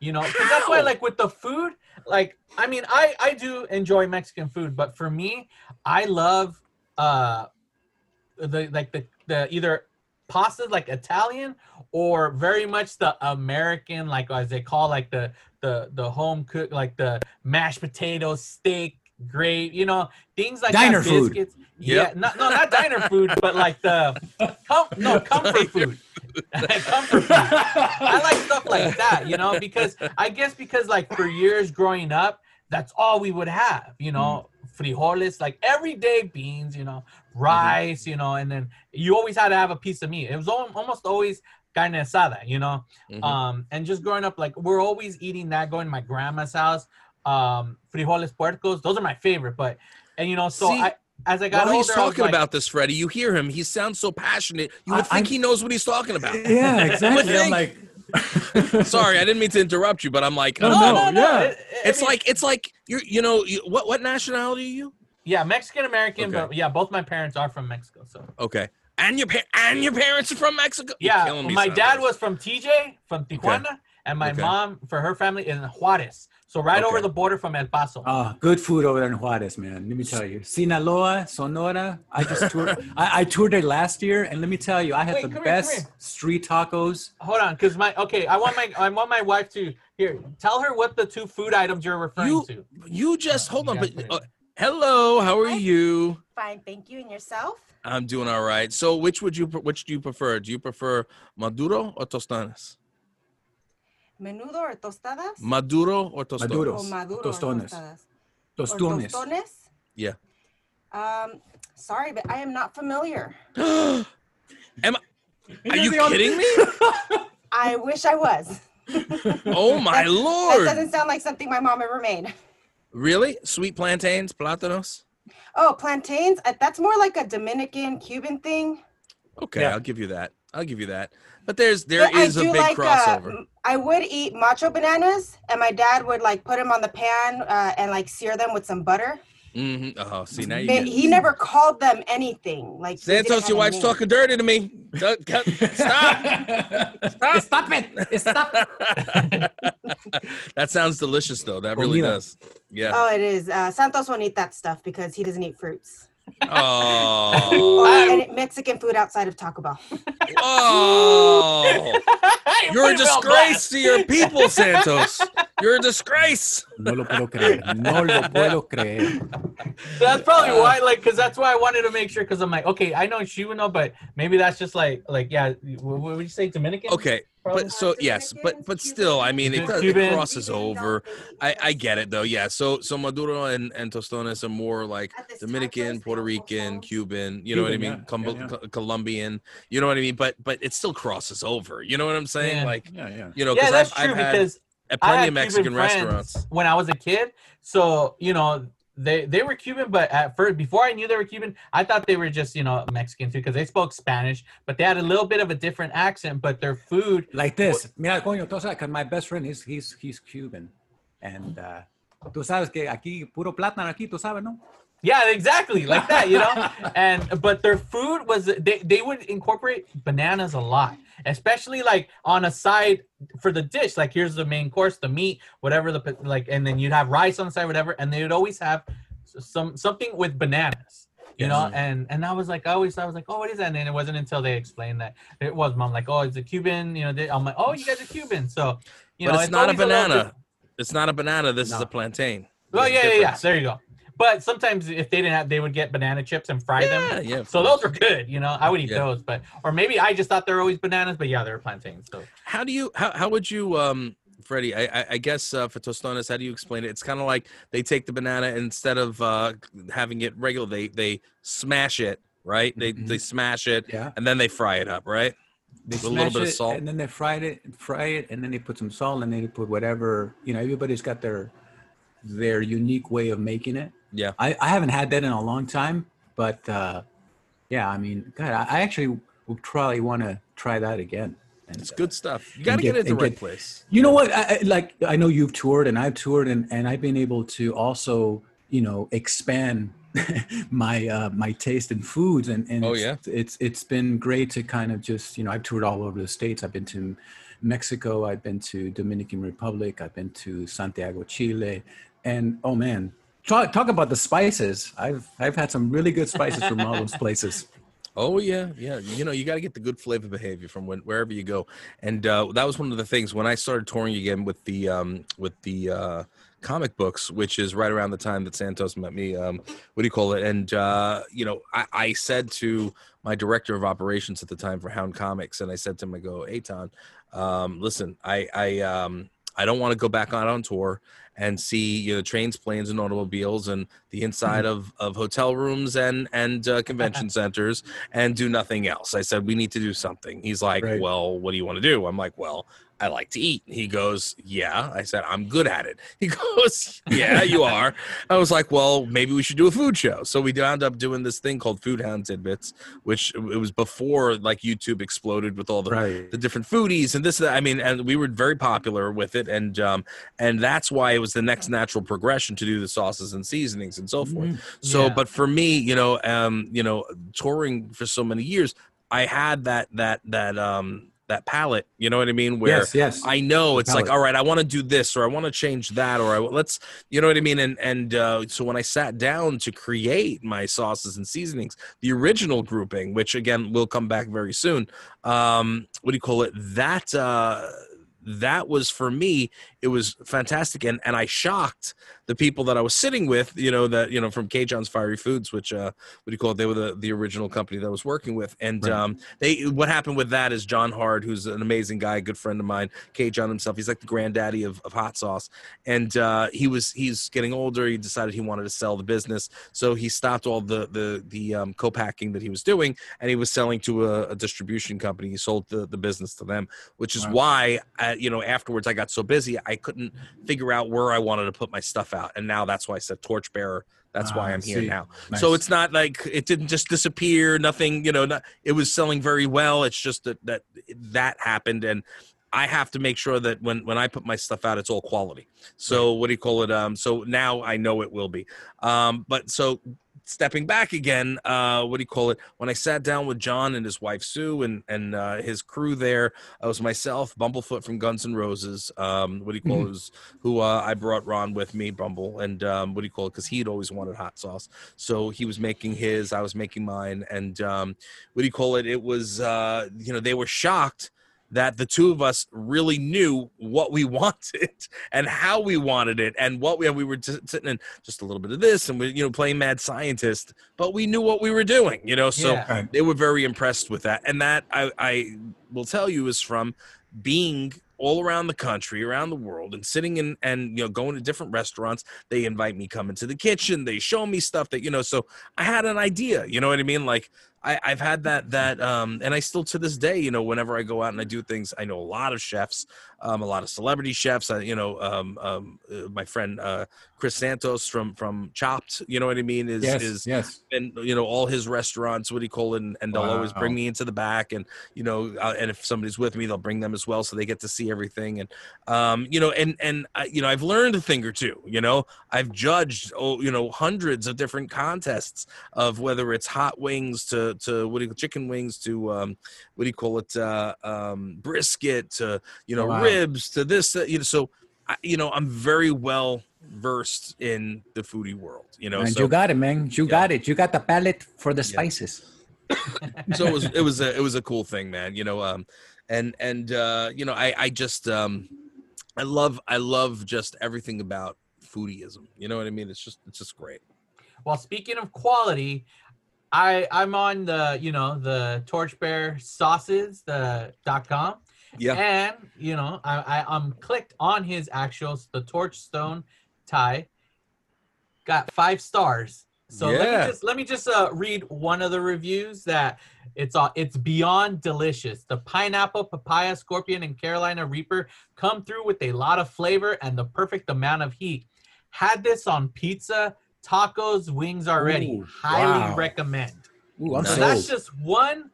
S1: you know, 'cause that's why like with the food, like I mean, I I do enjoy Mexican food, but for me, I love uh the like the the either pastas like Italian or very much the American like as they call like the the the home cook like the mashed potatoes, steak, gravy, you know, things like
S2: Diner
S1: that,
S2: food.
S1: biscuits.
S3: Yep.
S1: Yeah, not, no, not diner food, but like the com- no *laughs* comfort food. *laughs* comfort food. I like stuff like that, you know, because I guess because like for years growing up, that's all we would have, you know, frijoles, like everyday beans, you know, rice, you know, and then you always had to have a piece of meat. It was almost always carne asada, you know,
S3: Mhm.
S1: um, and just growing up, like we're always eating that. Going to my grandma's house, um, frijoles puercos, those are my favorite. But and you know, so
S3: See,
S1: I as I got
S3: While
S1: older,
S3: he's talking
S1: like-
S3: about this, Freddie, you hear him. He sounds so passionate. You
S2: I-
S3: would think
S2: I'm-
S3: he knows what he's talking about.
S2: yeah, *laughs* exactly. I'm like. *laughs*
S3: Sorry, I didn't mean to interrupt you, but I'm like,
S2: No,
S3: uh,
S2: no, yeah.
S1: it- it- I
S3: it's
S1: mean,
S3: like it's like you're you know you, what what nationality are you?
S1: yeah, Mexican American,
S3: Okay.
S1: but yeah, both my parents are from Mexico. So
S3: Okay, and your pa- and your parents are from Mexico.
S1: Yeah,
S3: me,
S1: my dad was from TJ from Tijuana, and my
S3: Okay.
S1: mom for her family in Juarez, so right over the border from El Paso.
S2: Ah, good food over there in Juarez, man. Let me tell you, Sinaloa, Sonora. I just *laughs* toured. I, I toured there last year, and let me tell you, I had
S1: Wait,
S2: the
S1: come here, come
S2: best
S1: here.
S2: street tacos.
S1: Hold on, because my okay, I want my I want my wife to here. Tell her what the two food items you're referring
S3: You
S1: to.
S3: you just hold
S1: you
S3: on, but uh, hello, how are
S5: Hi.
S3: you?
S5: Fine, thank you. And yourself?
S3: I'm doing all right. So, which would you which do you prefer? Do you prefer maduro or tostadas?
S5: Menudo or tostadas?
S3: Maduro or tostadas?
S2: Maduro.
S5: o maduro
S2: tostones.
S5: or?
S2: Tostones.
S5: Or tostones?
S3: Yeah.
S5: Um, sorry, but I am not familiar. *gasps*
S3: Am I, *gasps* are you kidding me? *laughs*
S5: I wish I was. *laughs*
S3: Oh my
S5: That
S3: lord!
S5: That doesn't sound like something my mom ever made.
S3: Really? Sweet plantains, plátanos?
S5: Oh, plantains? Uh, That's more like a Dominican, Cuban thing.
S3: Okay,
S2: Yeah.
S3: I'll give you that. I'll give you that. But there's there
S5: But
S3: is
S5: I
S3: a
S5: do
S3: big
S5: like,
S3: crossover.
S5: Uh, m- I would eat macho bananas, and my dad would like put them on the pan uh, and like sear them with some butter.
S3: hmm Oh, see now you
S5: But
S3: get
S5: he never called them anything. Like
S3: Santos, your wife's
S5: name.
S3: talking dirty to me. Stop! Stop! *laughs*
S2: Stop it! Stop *laughs*
S3: that sounds delicious, though. That really
S2: Comida.
S3: does. Yeah.
S5: Oh, it is. Uh, Santos won't eat that stuff because he doesn't eat fruits.
S3: Oh.
S5: Or
S1: I'm-
S5: any Mexican food outside of Taco Bell.
S3: Oh. You're a
S1: Put it on
S3: disgrace to your people, Santos. You're a disgrace.
S2: No lo puedo creer. No lo puedo creer.
S1: That's probably
S3: Uh,
S1: why, like, because that's why I wanted to make sure. Because I'm like, okay, I know she would know, but maybe that's just like, like, yeah. What, what would you say, Dominican?
S3: Okay,
S1: Probably.
S3: But so yes, but but still, I mean, it, does, it crosses over. I, I get it though. Yeah. So so Maduro and, and Tostones are more like Dominican, Puerto Rican, Cuban. You know what I mean?
S2: yeah,
S3: Combo-
S2: yeah, yeah.
S3: Colombian. You know what I mean? But but it still crosses over. You know what I'm saying?
S1: Yeah.
S3: Like
S2: Yeah, yeah.
S3: you know,
S1: yeah,
S3: because
S1: that's
S3: I've,
S1: true
S3: I've had
S1: because
S3: at
S1: I
S3: plenty
S1: had
S3: of Mexican
S1: Cuban
S3: restaurants.
S1: when I was a kid. So you know, they they were Cuban, but at first, before I knew they were Cuban, I thought they were just you know Mexican too because they spoke Spanish, but they had a little bit of a different accent. But their food,
S2: Like this. Mira, coño, tú sabes, 'cause my best friend is he's he's Cuban, and uh, tú sabes que aquí puro plátano aquí, tú sabes, ¿no?
S1: Yeah, exactly like that, you know. *laughs* and but their food was they they would incorporate bananas a lot, especially like on a side for the dish. Like here's the main course, the meat, whatever the like, and then you'd have rice on the side, whatever, and they would always have some something with bananas. You know, and and I was like, I always I was like, oh, what is that? And then it wasn't until they explained that it was mom like, oh, it's a Cuban. You know, they, I'm like, oh, you guys are Cuban. So, you
S3: but
S1: know,
S3: it's, not a banana.
S1: bit-
S3: It's not a banana. This is a plantain.
S1: Oh
S3: There's
S1: yeah, yeah, yeah. There you go. But sometimes if they didn't have, they would get banana chips and fry
S3: Yeah,
S1: them.
S3: yeah.
S1: So
S3: course.
S1: those are good. You know, I would eat
S3: Yeah.
S1: those. But or maybe I just thought they were always bananas. But yeah, they were plantains. So
S3: how do you how, how would you um freddie i i, I guess uh, for tostones how do you explain it it's kind of like they take the banana instead of uh having it regular they they smash it right they
S2: Mhm.
S3: they smash it
S2: Yeah.
S3: and then they fry it up right
S2: They
S3: With a little bit of salt.
S2: and then they fry it, fry it, and then they put some salt, and then they put whatever. You know, everybody's got their their unique way of making it.
S3: Yeah
S2: I, I haven't had that in a long time, but uh, yeah, I mean, God, I, I actually would probably want to try that again. And,
S3: it's good stuff you got to
S2: get-
S3: get, it at the right
S2: get-
S3: place
S2: You know what? I, I- like I know you've toured and I've toured and, and I've been able to also, you know, expand *laughs* my uh, my taste in foods and, and
S3: Oh,
S2: it's,
S3: yeah?
S2: it's it's been great to kind of just you know I've toured all over the states. I've been to Mexico, I've been to Dominican Republic, I've been to Santiago, Chile, and oh man, talk talk about the spices. I've I've had some really good spices from all those places. *laughs*
S3: Oh yeah, yeah. You know, you got to get the good flavor behavior from when, wherever you go, and uh, that was one of the things when I started touring again with the um, with the uh, comic books, which is right around the time that Santos met me. Um, what do you call it? And uh, you know, I, I said to my director of operations at the time for Hound Comics, and I said to him, I go, Aton, um, listen, I I um, I don't want to go back out on tour and see you know trains, planes, and automobiles, and the inside of of hotel rooms and and uh, convention *laughs* centers and do nothing else. I said, we need to do something. He's like,
S2: Right.
S3: well, what do you want to do? I'm like, well, I like to eat. He goes, yeah. I said, I'm good at it. He *laughs* goes, yeah, you are. I was like, well, maybe we should do a food show. So we wound up doing this thing called Food Hound Tidbits, which it was before like YouTube exploded with all the
S2: Right.
S3: the different foodies and this that. I mean, and we were very popular with it, and um, and that's why it was the next natural progression to do the sauces and seasonings and so forth. So,
S1: Yeah.
S3: but for me, you know, um, you know, touring for so many years, I had that that that um that palette. You know what I mean? Where
S2: yes, yes.
S3: I know it's like, all right, I want to do this, or I want to change that, or I, let's, you know what I mean? And and uh, so when I sat down to create my sauces and seasonings, the original grouping, which again will come back very soon, um, what do you call it? That uh, that was for me. It was fantastic, and and I shocked the people that I was sitting with. You know that you know from CaJohn's Fiery Foods, which uh, what do you call it? They were the the original company that I was working with, and
S2: Right.
S3: um, they what happened with that is John Hard, who's an amazing guy, a good friend of mine, K John himself. He's like the granddaddy of, of hot sauce, and uh, he was he's getting older. He decided he wanted to sell the business, so he stopped all the the the um, co-packing that he was doing, and he was selling to a, a distribution company. He sold the, the business to them, which is
S2: Wow.
S3: why uh, you know afterwards I got so busy I couldn't figure out where I wanted to put my stuff out, and now that's why I said torchbearer. That's why
S2: Ah,
S3: I'm here
S2: see.
S3: now.
S2: Nice.
S3: So it's not like it didn't just disappear. Nothing, you know. Not, it was selling very well. It's just that that that happened, and I have to make sure that when when I put my stuff out, it's all quality. So what do you call it? Um. So now I know it will be. Um. But so stepping back again, uh, what do you call it? When I sat down with John and his wife Sue and and uh, his crew there, I was myself, Bumblefoot from Guns N' Roses. Um, what do you call it? Was who uh, I brought Ron with me, Bumble, and um, what do you call it? Because he'd always wanted hot sauce, so he was making his, I was making mine, and um, what do you call it? It was uh, you know they were shocked that the two of us really knew what we *laughs* wanted and how we wanted it and what we we were just sitting in just a little bit of this and we you know playing mad scientist but we knew what we were doing you know? So
S1: Yeah.
S3: They were very impressed with that. And that I, I will tell you is from being all around the country around the world and sitting in and you know going to different restaurants. They invite me come into the kitchen. They show me stuff that you know so i had an idea you know what i mean? Like I, I've had that that um and I still to this day, you know, whenever I go out and I do things, I know a lot of chefs, um, a lot of celebrity chefs. I, you know, um, um, uh, my friend uh, Chris Santos from from Chopped, you know what I mean, is
S2: yes,
S3: is
S2: yes.
S3: and you know all his restaurants what do you call it and, and they'll always bring me into the back and you know uh, and if somebody's with me they'll bring them as well so they get to see everything and um you know and and I, you know i've learned a thing or two you know i've judged oh you know hundreds of different contests of whether it's hot wings to to what do you chicken wings to um what do you call it uh um brisket to you know
S2: Wow.
S3: ribs to this uh, you know so I, you know i'm very well versed in the foodie world you know
S2: and
S3: so
S2: you got it, man. You got it. You got the palette for the
S3: Yeah.
S2: spices.
S3: so it was it was a it was a cool thing man you know um and and uh you know i i just um i love i love just everything about foodieism you know what i mean it's just it's just great
S1: Well, speaking of quality, I I'm on the you know the Torchbearer sauces the dot com.
S3: yeah
S1: And you know, I, I I'm clicked on his actuals, the Torchstone tie. Got five stars. So let me just let me just uh, read one of the reviews that it's uh, it's beyond delicious. The pineapple, papaya, scorpion, and Carolina Reaper come through with a lot of flavor and the perfect amount of heat. Had this on pizza, tacos, wings already.
S2: Ooh,
S1: Highly
S2: wow.
S1: recommend.
S2: Ooh, I'm
S1: So
S3: Nice.
S1: that's just one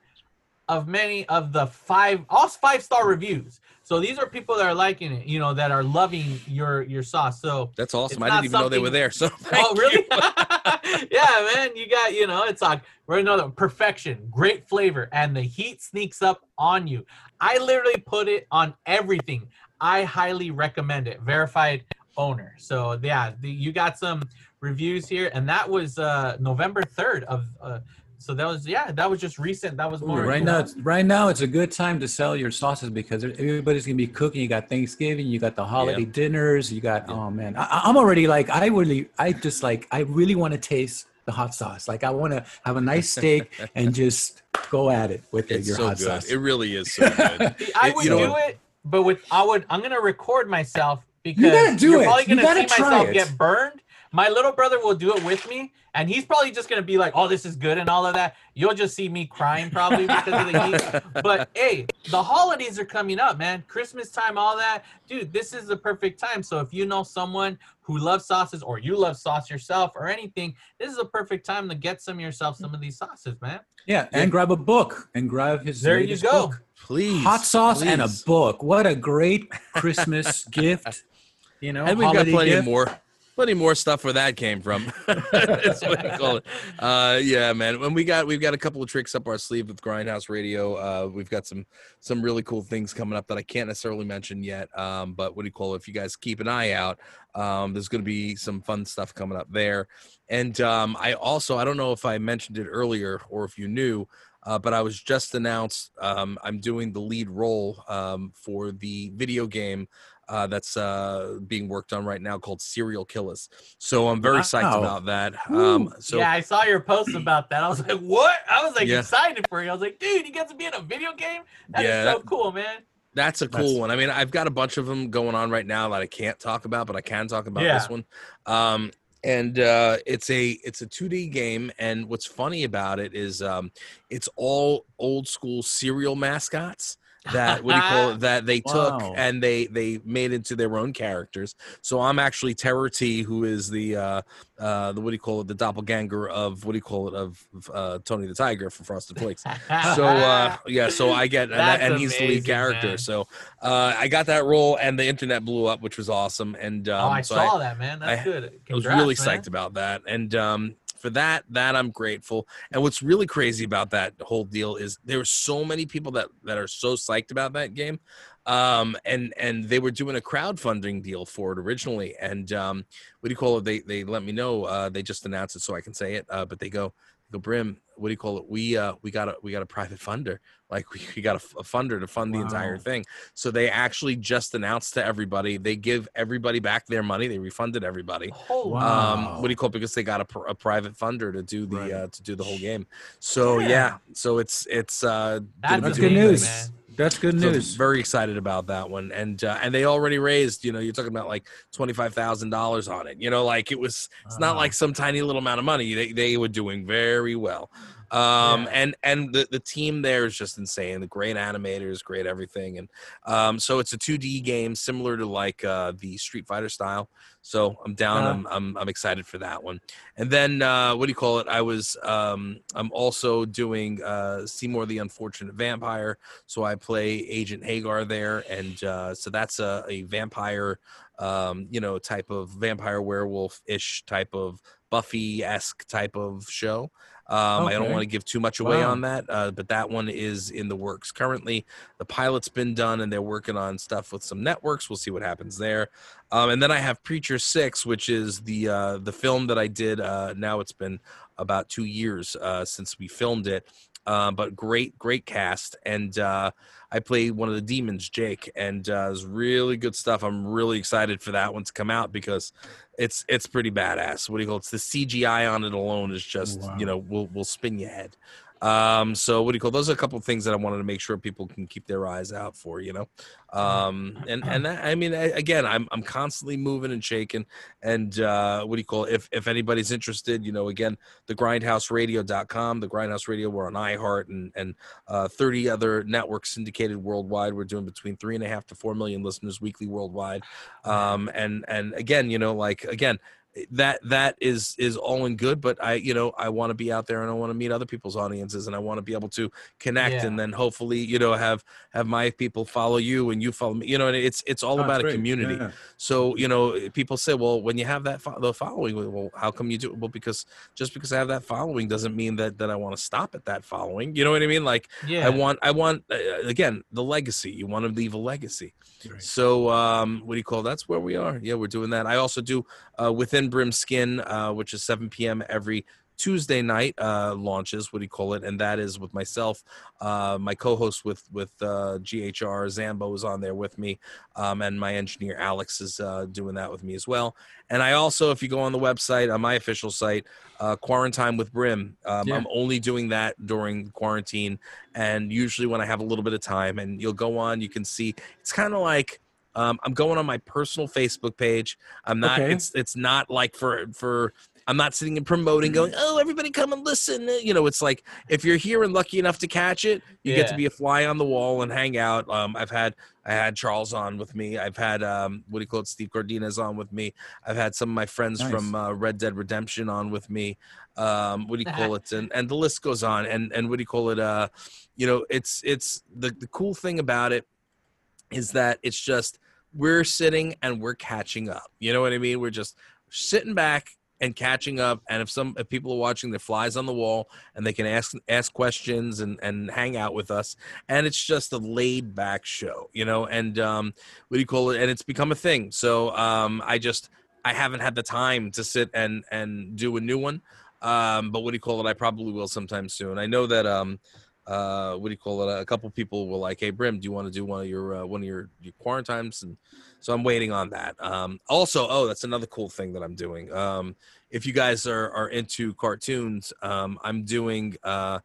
S1: of many of the five, all five star reviews. So these are people that are liking it, you know, that are loving your your sauce. So
S3: that's awesome i didn't even know they were there so *laughs*
S1: oh really? *laughs* yeah, man, you got you know, it's like we're another perfection, great flavor, and the heat sneaks up on you. I literally put it on everything. I highly recommend it. Verified owner. So yeah, the, you got some reviews here, and that was uh November third of. Uh, so that was yeah, that was just recent. That was
S2: Ooh, right
S1: you
S2: now, it's, right now it's a good time to sell your sauces because everybody's gonna be cooking. You got Thanksgiving, you got the holiday dinners, you got oh man, I, I'm already like I really, I just like I really want to taste the hot sauce. Like I want to have a nice steak *laughs* and just go at it with
S3: it's
S2: your
S3: so
S2: hot
S3: good
S2: sauce.
S3: it really is so *laughs* good
S1: I
S3: It-
S1: would
S3: you know
S1: do it, but with I would I'm gonna record myself because
S2: gotta do
S1: you're
S2: it.
S1: probably
S2: You
S1: gonna
S2: gotta
S1: see
S2: try
S1: myself
S2: it.
S1: get burned. My little brother will do it with me, and he's probably just gonna be like, "Oh, this is good" and all of that. You'll just see me crying probably because of the heat. *laughs* But hey, the holidays are coming up, man. Christmas time, all that, dude. This is the perfect time. So if you know someone who loves sauces, or you love sauce yourself, or anything, this is a perfect time to get some yourself some of these sauces, man.
S2: yeah, and grab a book and grab his.
S1: There you go.
S2: book.
S3: Please
S2: Hot sauce and a book. What a great Christmas *laughs* gift. You know,
S3: and we've got plenty
S2: gift.
S3: more plenty more stuff where that came from. *laughs* That's what call it. Uh, yeah, man. When we got we've got a couple of tricks up our sleeve with Grindhouse Radio. Uh, we've got some some really cool things coming up that I can't necessarily mention yet. Um, but what do you call it? If you guys keep an eye out, um, there's going to be some fun stuff coming up there. And um, I also I don't know if I mentioned it earlier or if you knew. Uh, but I was just announced. Um, I'm doing the lead role um, for the video game uh, that's uh, being worked on right now called Serial Killers. So I'm very psyched about that. Um, so
S1: yeah, I saw your post about that. I was like, what? I was like
S3: Yeah.
S1: excited for you. I was like, dude, you get to be in a video game? That is
S3: Yeah,
S1: so
S3: that-
S1: cool, man.
S3: That's a cool
S2: That's-
S3: one. I mean, I've got a bunch of them going on right now that I can't talk about, but I can talk about
S1: Yeah.
S3: this one. Um, and uh, it's a it's a 2D game, and what's funny about it is um, it's all old school serial mascots that what do you call it *laughs* that they took
S2: Wow.
S3: and they they made into their own characters. So I'm actually Terror T, who is the uh, uh, the what do you call it the doppelganger of what do you call it of uh, Tony the Tiger from Frosted Flakes so uh *laughs* yeah so i get and, and he's the lead character
S1: man.
S3: so uh i got that role and the internet blew up which was awesome and um
S1: oh, I
S3: so
S1: saw that, man. That's
S3: I-
S1: good.
S3: I was
S1: Congrats,
S3: really
S1: man.
S3: psyched about that and um for that that i'm grateful. And what's really crazy about that whole deal is there were so many people that that are so psyched about that game um and and they were doing a crowdfunding deal for it originally. And um what do you call it? They they let me know uh they just announced it so i can say it uh but they go go brim what do you call it we uh we got a we got a private funder like we, *laughs* we got a, a funder to fund the entire thing so they actually just announced to everybody they give everybody back their money they refunded everybody
S1: Holy
S2: Wow.
S3: um what do you call it because they got a, a private funder to do the
S2: Right.
S3: uh to do the whole game so yeah,
S1: Yeah.
S3: so it's it's uh
S1: That's
S3: gonna be
S2: That's
S3: doing
S2: good news.
S1: man.
S2: That's good
S3: so
S2: news.
S3: very excited about that one, and uh, and they already raised. You know, you're talking about like twenty five thousand dollars on it. You know, like it was. It's not like some tiny little amount of money. They they were doing very well. Um,
S1: Yeah.
S3: and and the the team there is just insane. The great animators, great everything, and um, so it's a 2D game similar to like uh, the Street Fighter style. So I'm down.
S1: Uh-huh.
S3: I'm, I'm I'm excited for that one. And then uh, what do you call it? I was um, I'm also doing uh, Seymour the Unfortunate Vampire. So I play Agent Hagar there, and uh, so that's a, a vampire, um, you know, type of vampire werewolf ish type of Buffy esque type of show. Um, I don't want to give too much away
S2: Wow.
S3: on that, uh, but that one is in the works currently. The pilot's been done, and they're working on stuff with some networks. We'll see what happens there. Um, and then I have Preacher Six, which is the uh, the film that I did. Uh, now it's been about two years uh, since we filmed it, uh, but great, great cast. And uh, I play one of the demons, Jake, and uh, it really good stuff. I'm really excited for that one to come out because it's it's pretty badass. What do you call it? It's the CGI on it alone is just
S2: Wow.
S3: you know will will spin your head. Um, so what do you call those? Are a couple of things that I wanted to make sure people can keep their eyes out for. You know, um, and and that, I mean, I, again, I'm I'm constantly moving and shaking. And uh, what do you call it? If if anybody's interested, you know, again, the grindhouseradio.com, the grindhouse radio, we're on iHeart and and uh, 30 other networks syndicated worldwide. We're doing between three and a half to four million listeners weekly worldwide. Um, and and again, you know, like again, that that is is all in good but i you know i want to be out there and i want to meet other people's audiences and i want to be able to connect
S1: Yeah.
S3: and then hopefully you know have have my people follow you and you follow me you know and it's it's all
S2: Oh,
S3: about a community
S2: Yeah.
S3: so you know, people say, well, when you have that fo- the following, well, how come you do? It? Well, because just because I have that following doesn't mean that that I want to stop at that following. You know what I mean? Like
S1: Yeah.
S3: I want, I want uh, again the legacy. You want to leave a legacy.
S2: Right.
S3: So um, what do you call? That's where we are. Yeah, we're doing that. I also do uh, within Brim Skin, uh, which is 7 p.m. every Tuesday night uh, launches. What do you call it? And that is with myself, uh, my co-host with with uh, GHR Zambo is on there with me, um, and my engineer Alex is uh, doing that with me as well. And I also, if you go on the website on my official site, uh, Quarantine with Brim, um,
S2: Yeah.
S3: I'm only doing that during quarantine, and usually when I have a little bit of time. And you'll go on, you can see it's kind of like. Um, I'm going on my personal Facebook page. I'm not.
S2: Okay.
S3: It's it's not like for for. I'm not sitting and promoting, going, "Oh, everybody come and listen." You know, it's like if you're here and lucky enough to catch it, you get to be a fly on the wall and hang out. Um, I've had I had Charles on with me. I've had um, what do you call it? Steve Cardenas on with me. I've had some of my friends
S2: Nice.
S3: from uh, Red Dead Redemption on with me. Um, what do you call it? And and the list goes on. And and what do you call it? Uh, you know, it's it's the the cool thing about it is that it's just we're sitting and we're catching up. You know what I mean? We're just sitting back and catching up. And if some if people are watching the flies on the wall and they can ask ask questions and and hang out with us. And it's just a laid back show you know? And um what do you call it? And it's become a thing. So um i just i haven't had the time to sit and and do a new one. Um but what do you call it? I probably will sometime soon. I know that um uh what do you call it? A couple people were like hey brim do you want to do one of your uh, one of your, your quarantines? And so i'm waiting on that. Um also oh that's another cool thing that i'm doing. Um if you guys are are into cartoons um i'm doing uh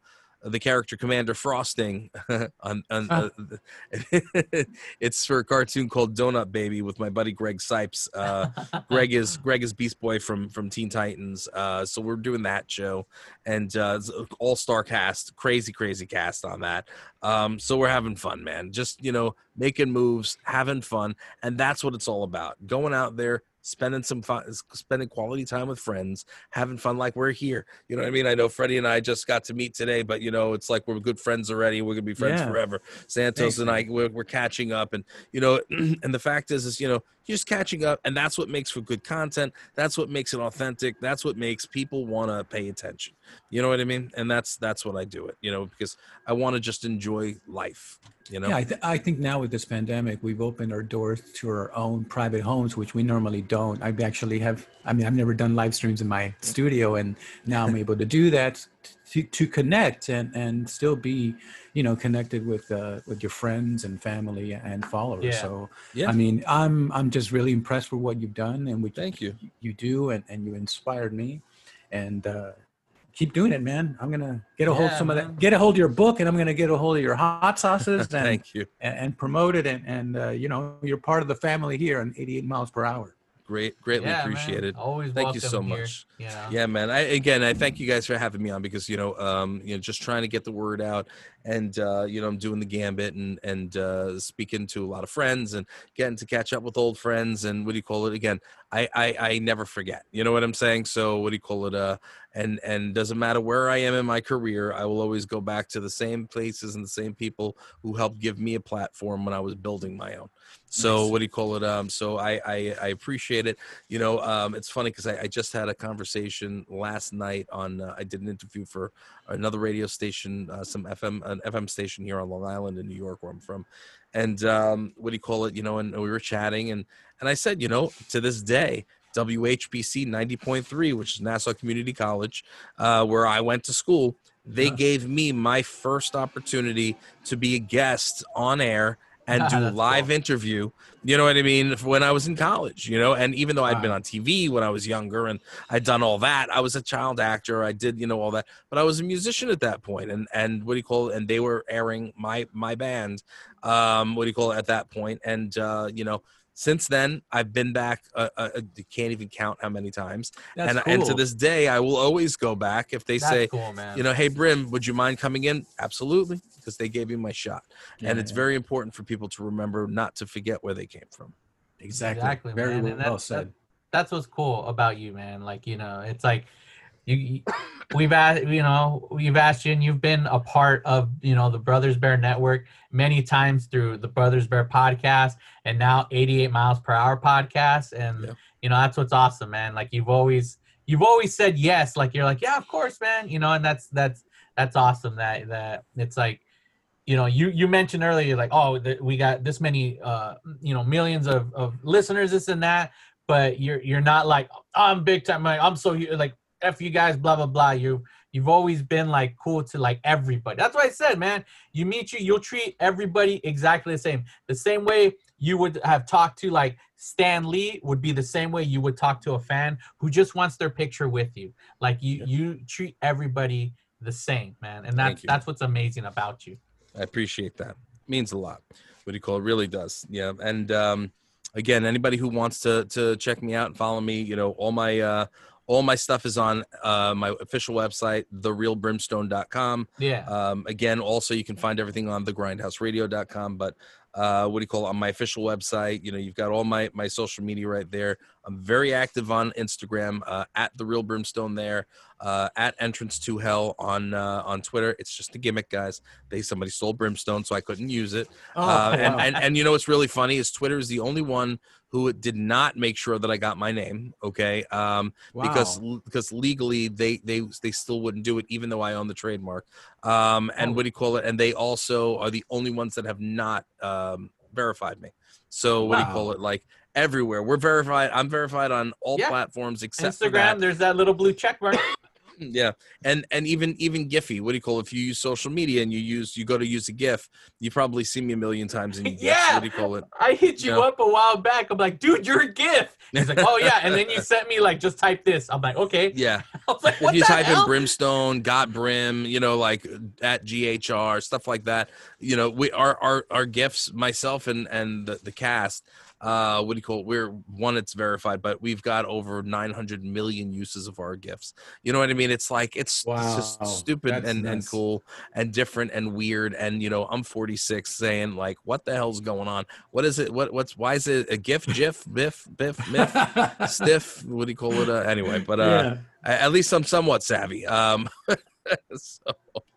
S3: the character Commander Frosting *laughs* on, on uh, *laughs* it's for a cartoon called Donut Baby with my buddy Greg Cipes. Uh, Greg is *laughs* Greg is Beast Boy from from Teen Titans. Uh, so we're doing that show and uh, all star cast, crazy crazy cast on that. Um, so we're having fun, man. Just you know, making moves, having fun, and that's what it's all about. Going out there, spending some fun, spending quality time with friends, having fun like we're here. You know what I mean? I know Freddie and I just got to meet today, but you know, it's like we're good friends already. We're gonna be friends
S2: Yeah.
S3: forever. Santos
S2: Thanks,
S3: and I, we're, we're catching up, and you know, *clears throat* and the fact is, is you know, you're just catching up, and that's what makes for good content. That's what makes it authentic. That's what makes people want to pay attention. You know what I mean? And that's that's what I do it. You know, because I want to just enjoy life. You know.
S2: Yeah, I, th- I think now with this pandemic, we've opened our doors to our own private homes, which we normally don't. I actually have, I mean, I've never done live streams in my studio, and now I'm able to do that to, to connect and, and still be, you know, connected with uh, with your friends and family and followers.
S1: Yeah.
S2: So,
S3: Yeah.
S2: I mean, I'm I'm just really impressed with what you've done and what
S3: Thank you.
S2: you do, and, and you inspired me, and. uh Keep doing it, man. I'm gonna get a hold of
S1: Yeah,
S2: some of that. Get a hold of your book, and I'm gonna get a hold of your hot sauces. *laughs* And,
S3: Thank you.
S2: and, and promote it and, and uh, you know you're part of the family here on 88 miles per hour
S3: Great, greatly
S1: Yeah, man.
S3: appreciated.
S1: Always
S3: Thank you so
S1: welcome here,
S3: much.
S1: you know?
S3: Yeah, man. I again, I thank you guys for having me on because you know, um, you know, just trying to get the word out, and uh, you know, I'm doing the gambit and and uh, speaking to a lot of friends and getting to catch up with old friends and what do you call it again? I I, I never forget. You know what I'm saying? So what do you call it? Uh, and and doesn't matter where I am in my career, I will always go back to the same places and the same people who helped give me a platform when I was building my own. So
S2: Nice.
S3: what do you call it? Um, so I I, I appreciate it you know um, it's funny because I, I just had a conversation last night on uh, i did an interview for another radio station uh, some fm an fm station here on long island in new york where i'm from and um, what do you call it you know and we were chatting and and i said you know to this day WHPC 90.3, which is Nassau Community College, uh, where I went to school. They
S2: Huh.
S3: gave me my first opportunity to be a guest on air and *laughs* do live
S1: cool.
S3: interview. You know what I mean? When I was in college, you know, and even though I'd been on TV when I was younger and I'd done all that, I was a child actor. I did, you know, all that, but I was a musician at that point, and and what do you call it? And they were airing my my band. Um, what do you call it at that point? And uh, you know, since then I've been back. Uh, uh, uh, can't even count how many times.
S2: that's
S3: and
S2: cool.
S3: and to this day, I will always go back if they
S1: That's
S3: say,
S1: cool,
S3: you know, hey Brim, would you mind coming in? Absolutely, because they gave me my shot, and it's
S2: yeah.
S3: very important for people to remember not to forget where they came from.
S2: exactly,
S1: Exactly,
S2: very
S1: man,
S2: well,
S1: and that-
S2: said
S1: that's what's cool about you, man. Like you know, it's like you, we've asked, you know, we've asked you, and you've been a part of, you know, the Brothers Bear Network many times through the Brothers Bear podcast, and now 88 miles per hour podcast, and
S3: Yeah.
S1: you know that's what's awesome, man. Like you've always, you've always said yes. Like you're like, yeah, of course, man. You know, and that's that's that's awesome. That that it's like you know you you mentioned earlier like oh we got this many uh you know millions of, of listeners this and that but you're you're not like "Oh, i'm big time like, i'm so like f you guys blah blah blah you you've always been like cool to like everybody that's what i said man you meet you you'll treat everybody exactly the same the same way you would have talked to like stan lee would be the same way you would talk to a fan who just wants their picture with you like you you treat everybody the same man and that's that's what's amazing about you
S3: I appreciate that. means a lot. What do you call it? Really does. Yeah. And um, again, anybody who wants to to check me out and follow me, you know, all my uh, all my stuff is on uh, my official website, therealbrimstone.com.
S1: yeah
S3: Um, again, also you can find everything on thegrindhouseradio.com. But uh, what do you call it? On my official website, you know, you've got all my my social media right there. I'm very active on Instagram uh, at the Real Brimstone there. Uh, at entrance to hell on uh, on Twitter. It's just a gimmick, guys. They somebody stole brimstone, so I couldn't use it.
S2: Oh,
S3: uh, and,
S2: wow.
S3: and and you know what's really funny is Twitter is the only one who did not make sure that I got my name. Okay, um, because
S2: Wow.
S3: because legally they they they still wouldn't do it, even though I own the trademark. Um, and
S2: Oh.
S3: what do you call it? And they also are the only ones that have not um, verified me. So what do you call it? Like everywhere, we're verified. I'm verified on all
S1: Yeah.
S3: platforms except
S1: Instagram,
S3: that.
S1: there's that little blue check mark. *clears throat*
S3: Yeah, and and even even Giphy. What do you call it? if you use social media and you use you go to use a GIF, you probably see me a million times and *laughs* GIFs.
S1: Yeah.
S3: What do you call it?
S1: I hit you up a while back. I'm like, dude, you're a GIF. He's like, oh yeah, and then you *laughs* sent me like, just type this. I'm like, okay.
S3: Yeah. *laughs*
S1: I was like,
S3: if you type
S1: hell?
S3: in brimstone got brim you know like at ghr stuff like that you know we our our, our gifts myself and and the, the cast uh what do you call it? We're one it's verified but we've got over 900 million uses of our gifts. You know what i mean? It's like it's, it's just stupid
S2: That's
S3: and, and cool and different and weird and you know i'm 46 saying like what the hell's going on? What is it? What what's why is it a gif gif biff? Biff? Miff? *laughs* Stiff? What do you call it? Uh, anyway but uh
S2: yeah.
S3: at least I'm somewhat savvy. Um, *laughs* so,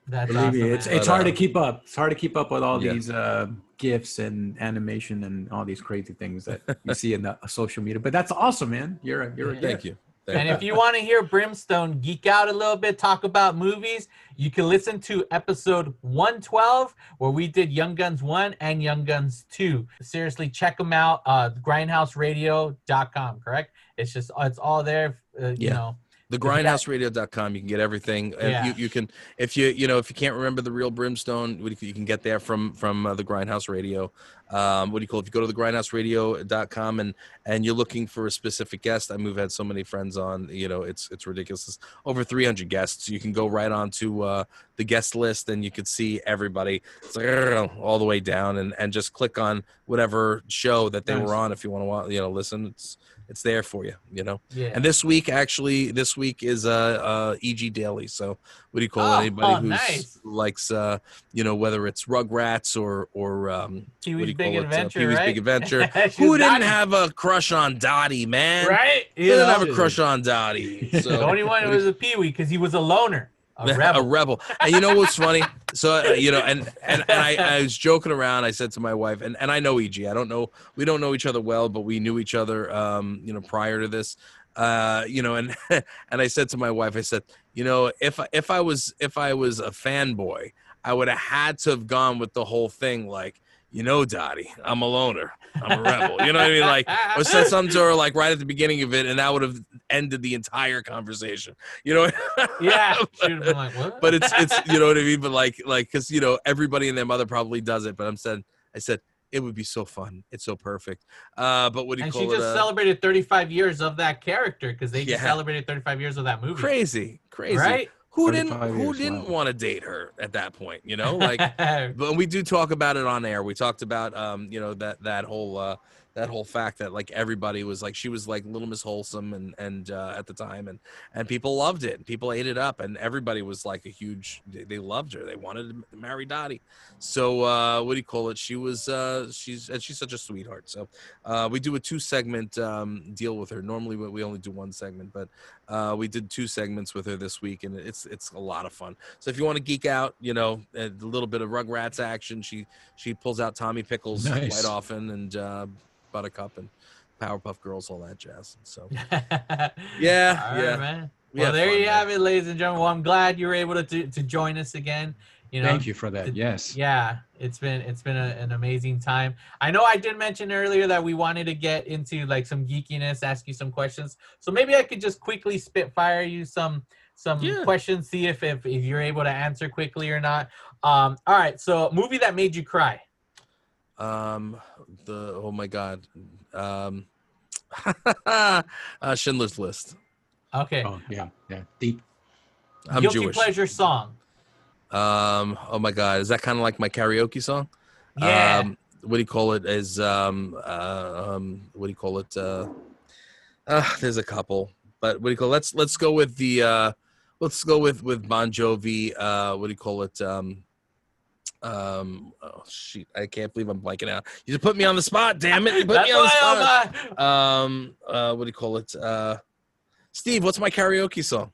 S1: That's
S2: Believe me,
S1: awesome,
S2: it's
S1: man.
S2: it's
S3: But,
S2: hard
S3: uh,
S2: to keep up. It's hard to keep up with all
S3: Yeah.
S2: these uh, gifs and animation and all these crazy things that you see in the *laughs* social media. But that's awesome, man. You're a you're a
S3: thank you. Thank
S1: And
S3: you.
S1: if you want to hear Brimstone geek out a little bit, talk about movies, you can listen to episode 112, where we did Young Guns 1 and Young Guns 2. Seriously, check them out. Uh, grindhouseradio.com, correct? It's just, it's all there. Uh, You
S3: Yeah.
S1: know,
S3: the
S1: you
S3: grindhouseradio.com you can get everything.
S1: Yeah.
S3: you, you can if you you know if you can't remember the real brimstone you you can get there from from uh, the grindhouse radio. Um what do you call it? If you go to the grindhouseradio.com and and you're looking for a specific guest i mean we've had so many friends on you know it's it's ridiculous. It's over 300 guests. You can go right on to uh the guest list and you can see everybody it's *sniffs* like all the way down and and just click on whatever show that they
S2: Nice.
S3: were on if you want to you know listen. It's it's there for you you know
S1: yeah.
S3: and this week, actually, this week is uh, uh EG Daily. So, what do you call
S1: Oh.
S3: Anybody
S1: oh,
S3: who
S1: nice.
S3: likes, uh, you know, whether it's Rugrats or or um, what do
S1: Pee-wee's
S3: you
S1: Big
S3: call it? Uh, Pee-wee's
S1: right?
S3: Big Adventure. *laughs* Who didn't
S1: Dottie,
S3: have a crush on Dottie, man?
S1: right?
S3: Who didn't have a crush on Dottie? *laughs* So,
S1: the only one who was a Pee-wee because he was a loner, a
S3: a
S1: rebel. *laughs*
S3: rebel. And you know what's funny? So uh, you know, and and, and I, I was joking around. I said to my wife, and, and I know EG. I don't know. We don't know each other well, but we knew each other. Um, you know, prior to this. Uh, you know, and *laughs* and I said to my wife, I said, you know, if if I was if I was a fanboy, I would have had to have gone with the whole thing, like. You know, Dottie, I'm a loner. I'm a rebel. You know what I mean? Like, or said *laughs* something to her like right at the beginning of it, and that would have ended the entire conversation. You know? *laughs*
S1: yeah, she would have been like, what?
S3: but it's it's you know what I mean. But like like because you know everybody and their mother probably does it. But I'm saying I said it would be so fun. It's so perfect. Uh, but what do you
S1: and
S3: call it?
S1: And she just
S3: uh,
S1: celebrated 35 years of that character because they just
S3: Yeah.
S1: celebrated 35 years of that movie.
S3: crazy, crazy.
S1: Right?
S3: Who didn't who didn't want to date her at that point? You know, like *laughs* but we do talk about it on air. We talked about um, you know, that that whole uh that whole fact that like everybody was like she was like little miss wholesome and and uh, at the time and and people loved it people ate it up and everybody was like a huge they, they loved her they wanted to marry dottie. So uh what do you call it? She was uh she's and she's such a sweetheart. So uh we do a two segment um deal with her. Normally we we only do one segment but uh we did two segments with her this week and it's it's a lot of fun. So if you want to geek out you know a little bit of rugrats action she she pulls out tommy pickles
S2: Nice.
S3: quite often and uh buttercup and powerpuff girls all that jazz so
S1: yeah, *laughs*
S3: Yeah,
S1: All right,
S3: yeah.
S1: man.
S3: We
S1: Well, there
S3: fun,
S1: you
S3: man.
S1: have it, ladies and gentlemen. Well, I'm glad you were able to to, to join us again. You know,
S2: Thank you for that.
S1: Did-
S2: Yes.
S1: Yeah, it's been it's been a, an amazing time. I know I did mention earlier that we wanted to get into like some geekiness, ask you some questions. So maybe I could just quickly spitfire you some some
S3: Yeah.
S1: questions, see if, if if you're able to answer quickly or not. Um, all right. So movie that made you cry.
S3: Um, the oh my god, um, *laughs* uh, Schindler's List.
S1: Okay.
S2: Oh yeah, yeah. Deep.
S3: I'm
S1: Guilty
S3: Jewish.
S1: pleasure song.
S3: Um, oh my god, is that kind of like my karaoke song?
S1: Yeah.
S3: Um, what do you call it? Is um, uh, um, what do you call it? Uh, uh, there's a couple, but what do you call? Let's let's go with the uh, let's go with with Bon Jovi. Uh, what do you call it? Um, um, oh shit, I can't believe I'm blanking out. You just put me on the spot. Damn it! You put
S1: That's
S3: me on the
S1: why
S3: spot.
S1: I'm, uh,
S3: um uh what do you call it uh steve what's my karaoke song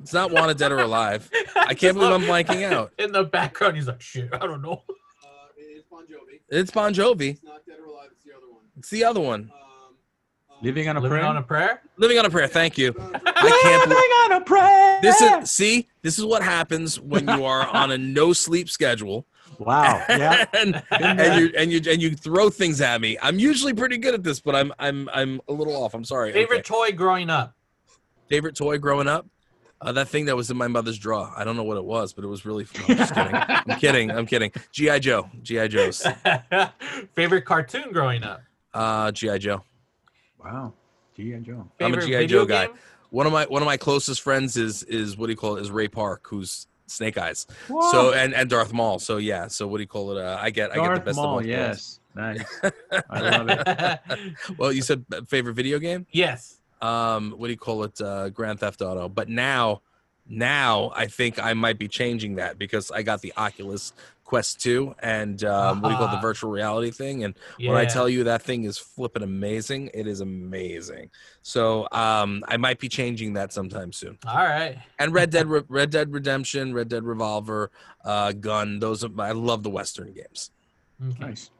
S3: It's not Wanted Dead or Alive. I *laughs* can't believe I'm blanking out. *laughs*
S1: In the background, he's like, "Shit, I don't know."
S6: Uh, it's Bon Jovi.
S3: It's Bon Jovi.
S6: It's not Dead or Alive. It's the other one.
S3: It's the other one.
S6: Um,
S2: Living on a
S1: Living
S2: prayer.
S1: on a prayer.
S3: Living on a Prayer. Thank you. I can't.
S2: Living on a prayer.
S3: This is see. This is what happens when you are on a no sleep schedule.
S2: wow. *laughs* Yeah.
S3: and and you and you and you throw things at me. I'm usually pretty good at this, but I'm I'm I'm a little off. I'm sorry.
S1: Favorite
S3: Okay.
S1: toy growing up.
S3: favorite toy growing up? Uh, that thing that was in my mother's drawer. I don't know what it was, but it was really. No, I'm just kidding. *laughs* I'm kidding. I'm kidding. GI Joe. GI Joe's. *laughs*
S1: Favorite cartoon growing up.
S3: Uh, GI Joe.
S2: Wow. G.I. Joe.
S3: I'm a G.I. Joe guy.
S1: game?
S3: One of my one of my closest friends is is what do you call it? Is Ray Park, who's Snake Eyes. So and and Darth Maul. So yeah. So what do you call it? Uh, I get I get the best
S2: Maul,
S3: of both worlds.
S2: yes. Nice. *laughs* I love it. *laughs*
S3: Well, you said favorite video game.
S1: yes.
S3: um what do you call it uh grand theft auto but now now i think i might be changing that because i got the oculus quest 2 and um what do you call it, the
S1: Ah.
S3: virtual reality thing and
S1: Yeah.
S3: when i tell you that thing is flipping amazing it is amazing so um i might be changing that sometime soon
S1: All right.
S3: and red dead Re- red dead redemption red dead revolver uh gun those are i love the western games
S1: Okay.
S2: Nice.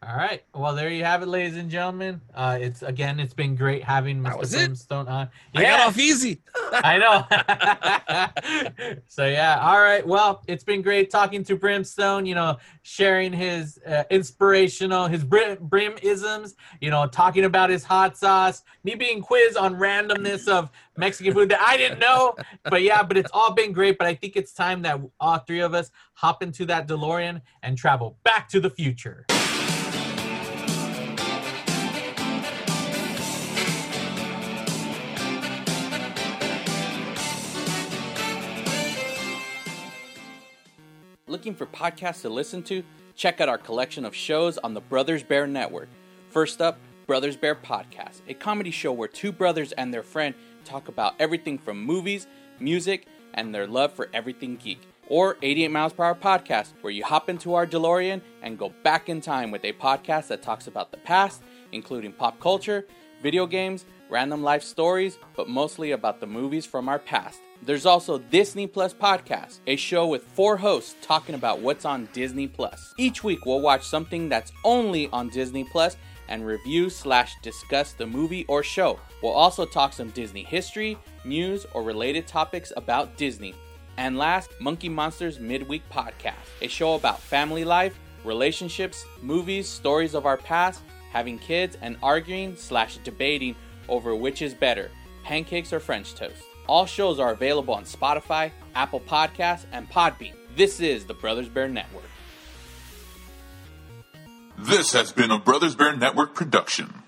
S1: All right. Well, there you have it, ladies and gentlemen. Uh, it's again, it's been great having Mr. Brimstone on.
S3: i got off easy *laughs*
S1: I know. *laughs* so yeah, all right. Well, it's been great talking to Brimstone. You know, sharing his uh, inspirational, his brim, brimisms. You know, talking about his hot sauce. Me being quizzed on randomness of Mexican food that I didn't know. But yeah, but it's all been great. But I think it's time that all three of us hop into that DeLorean and travel back to the future.
S4: Looking for podcasts to listen to? Check out our collection of shows on the Brothers Bear Network. First up, Brothers Bear Podcast, a comedy show where two brothers and their friend talk about everything from movies, music, and their love for everything geek. Or 88 Miles Per Hour Podcast, where you hop into our DeLorean and go back in time with a podcast that talks about the past, including pop culture, video games, random life stories, but mostly about the movies from our past. There's also Disney Plus Podcast, a show with four hosts talking about what's on Disney Plus. Each week we'll watch something that's only on Disney Plus and review slash discuss the movie or show. We'll also talk some Disney history, news, or related topics about Disney. And last, Monkey Monsters Midweek Podcast, a show about family life, relationships, movies, stories of our past, having kids, and arguing slash debating over which is better, pancakes or French toast. All shows are available on Spotify, Apple Podcasts, and Podbean. This is the Brothers Bear Network.
S7: This has been a Brothers Bear Network production.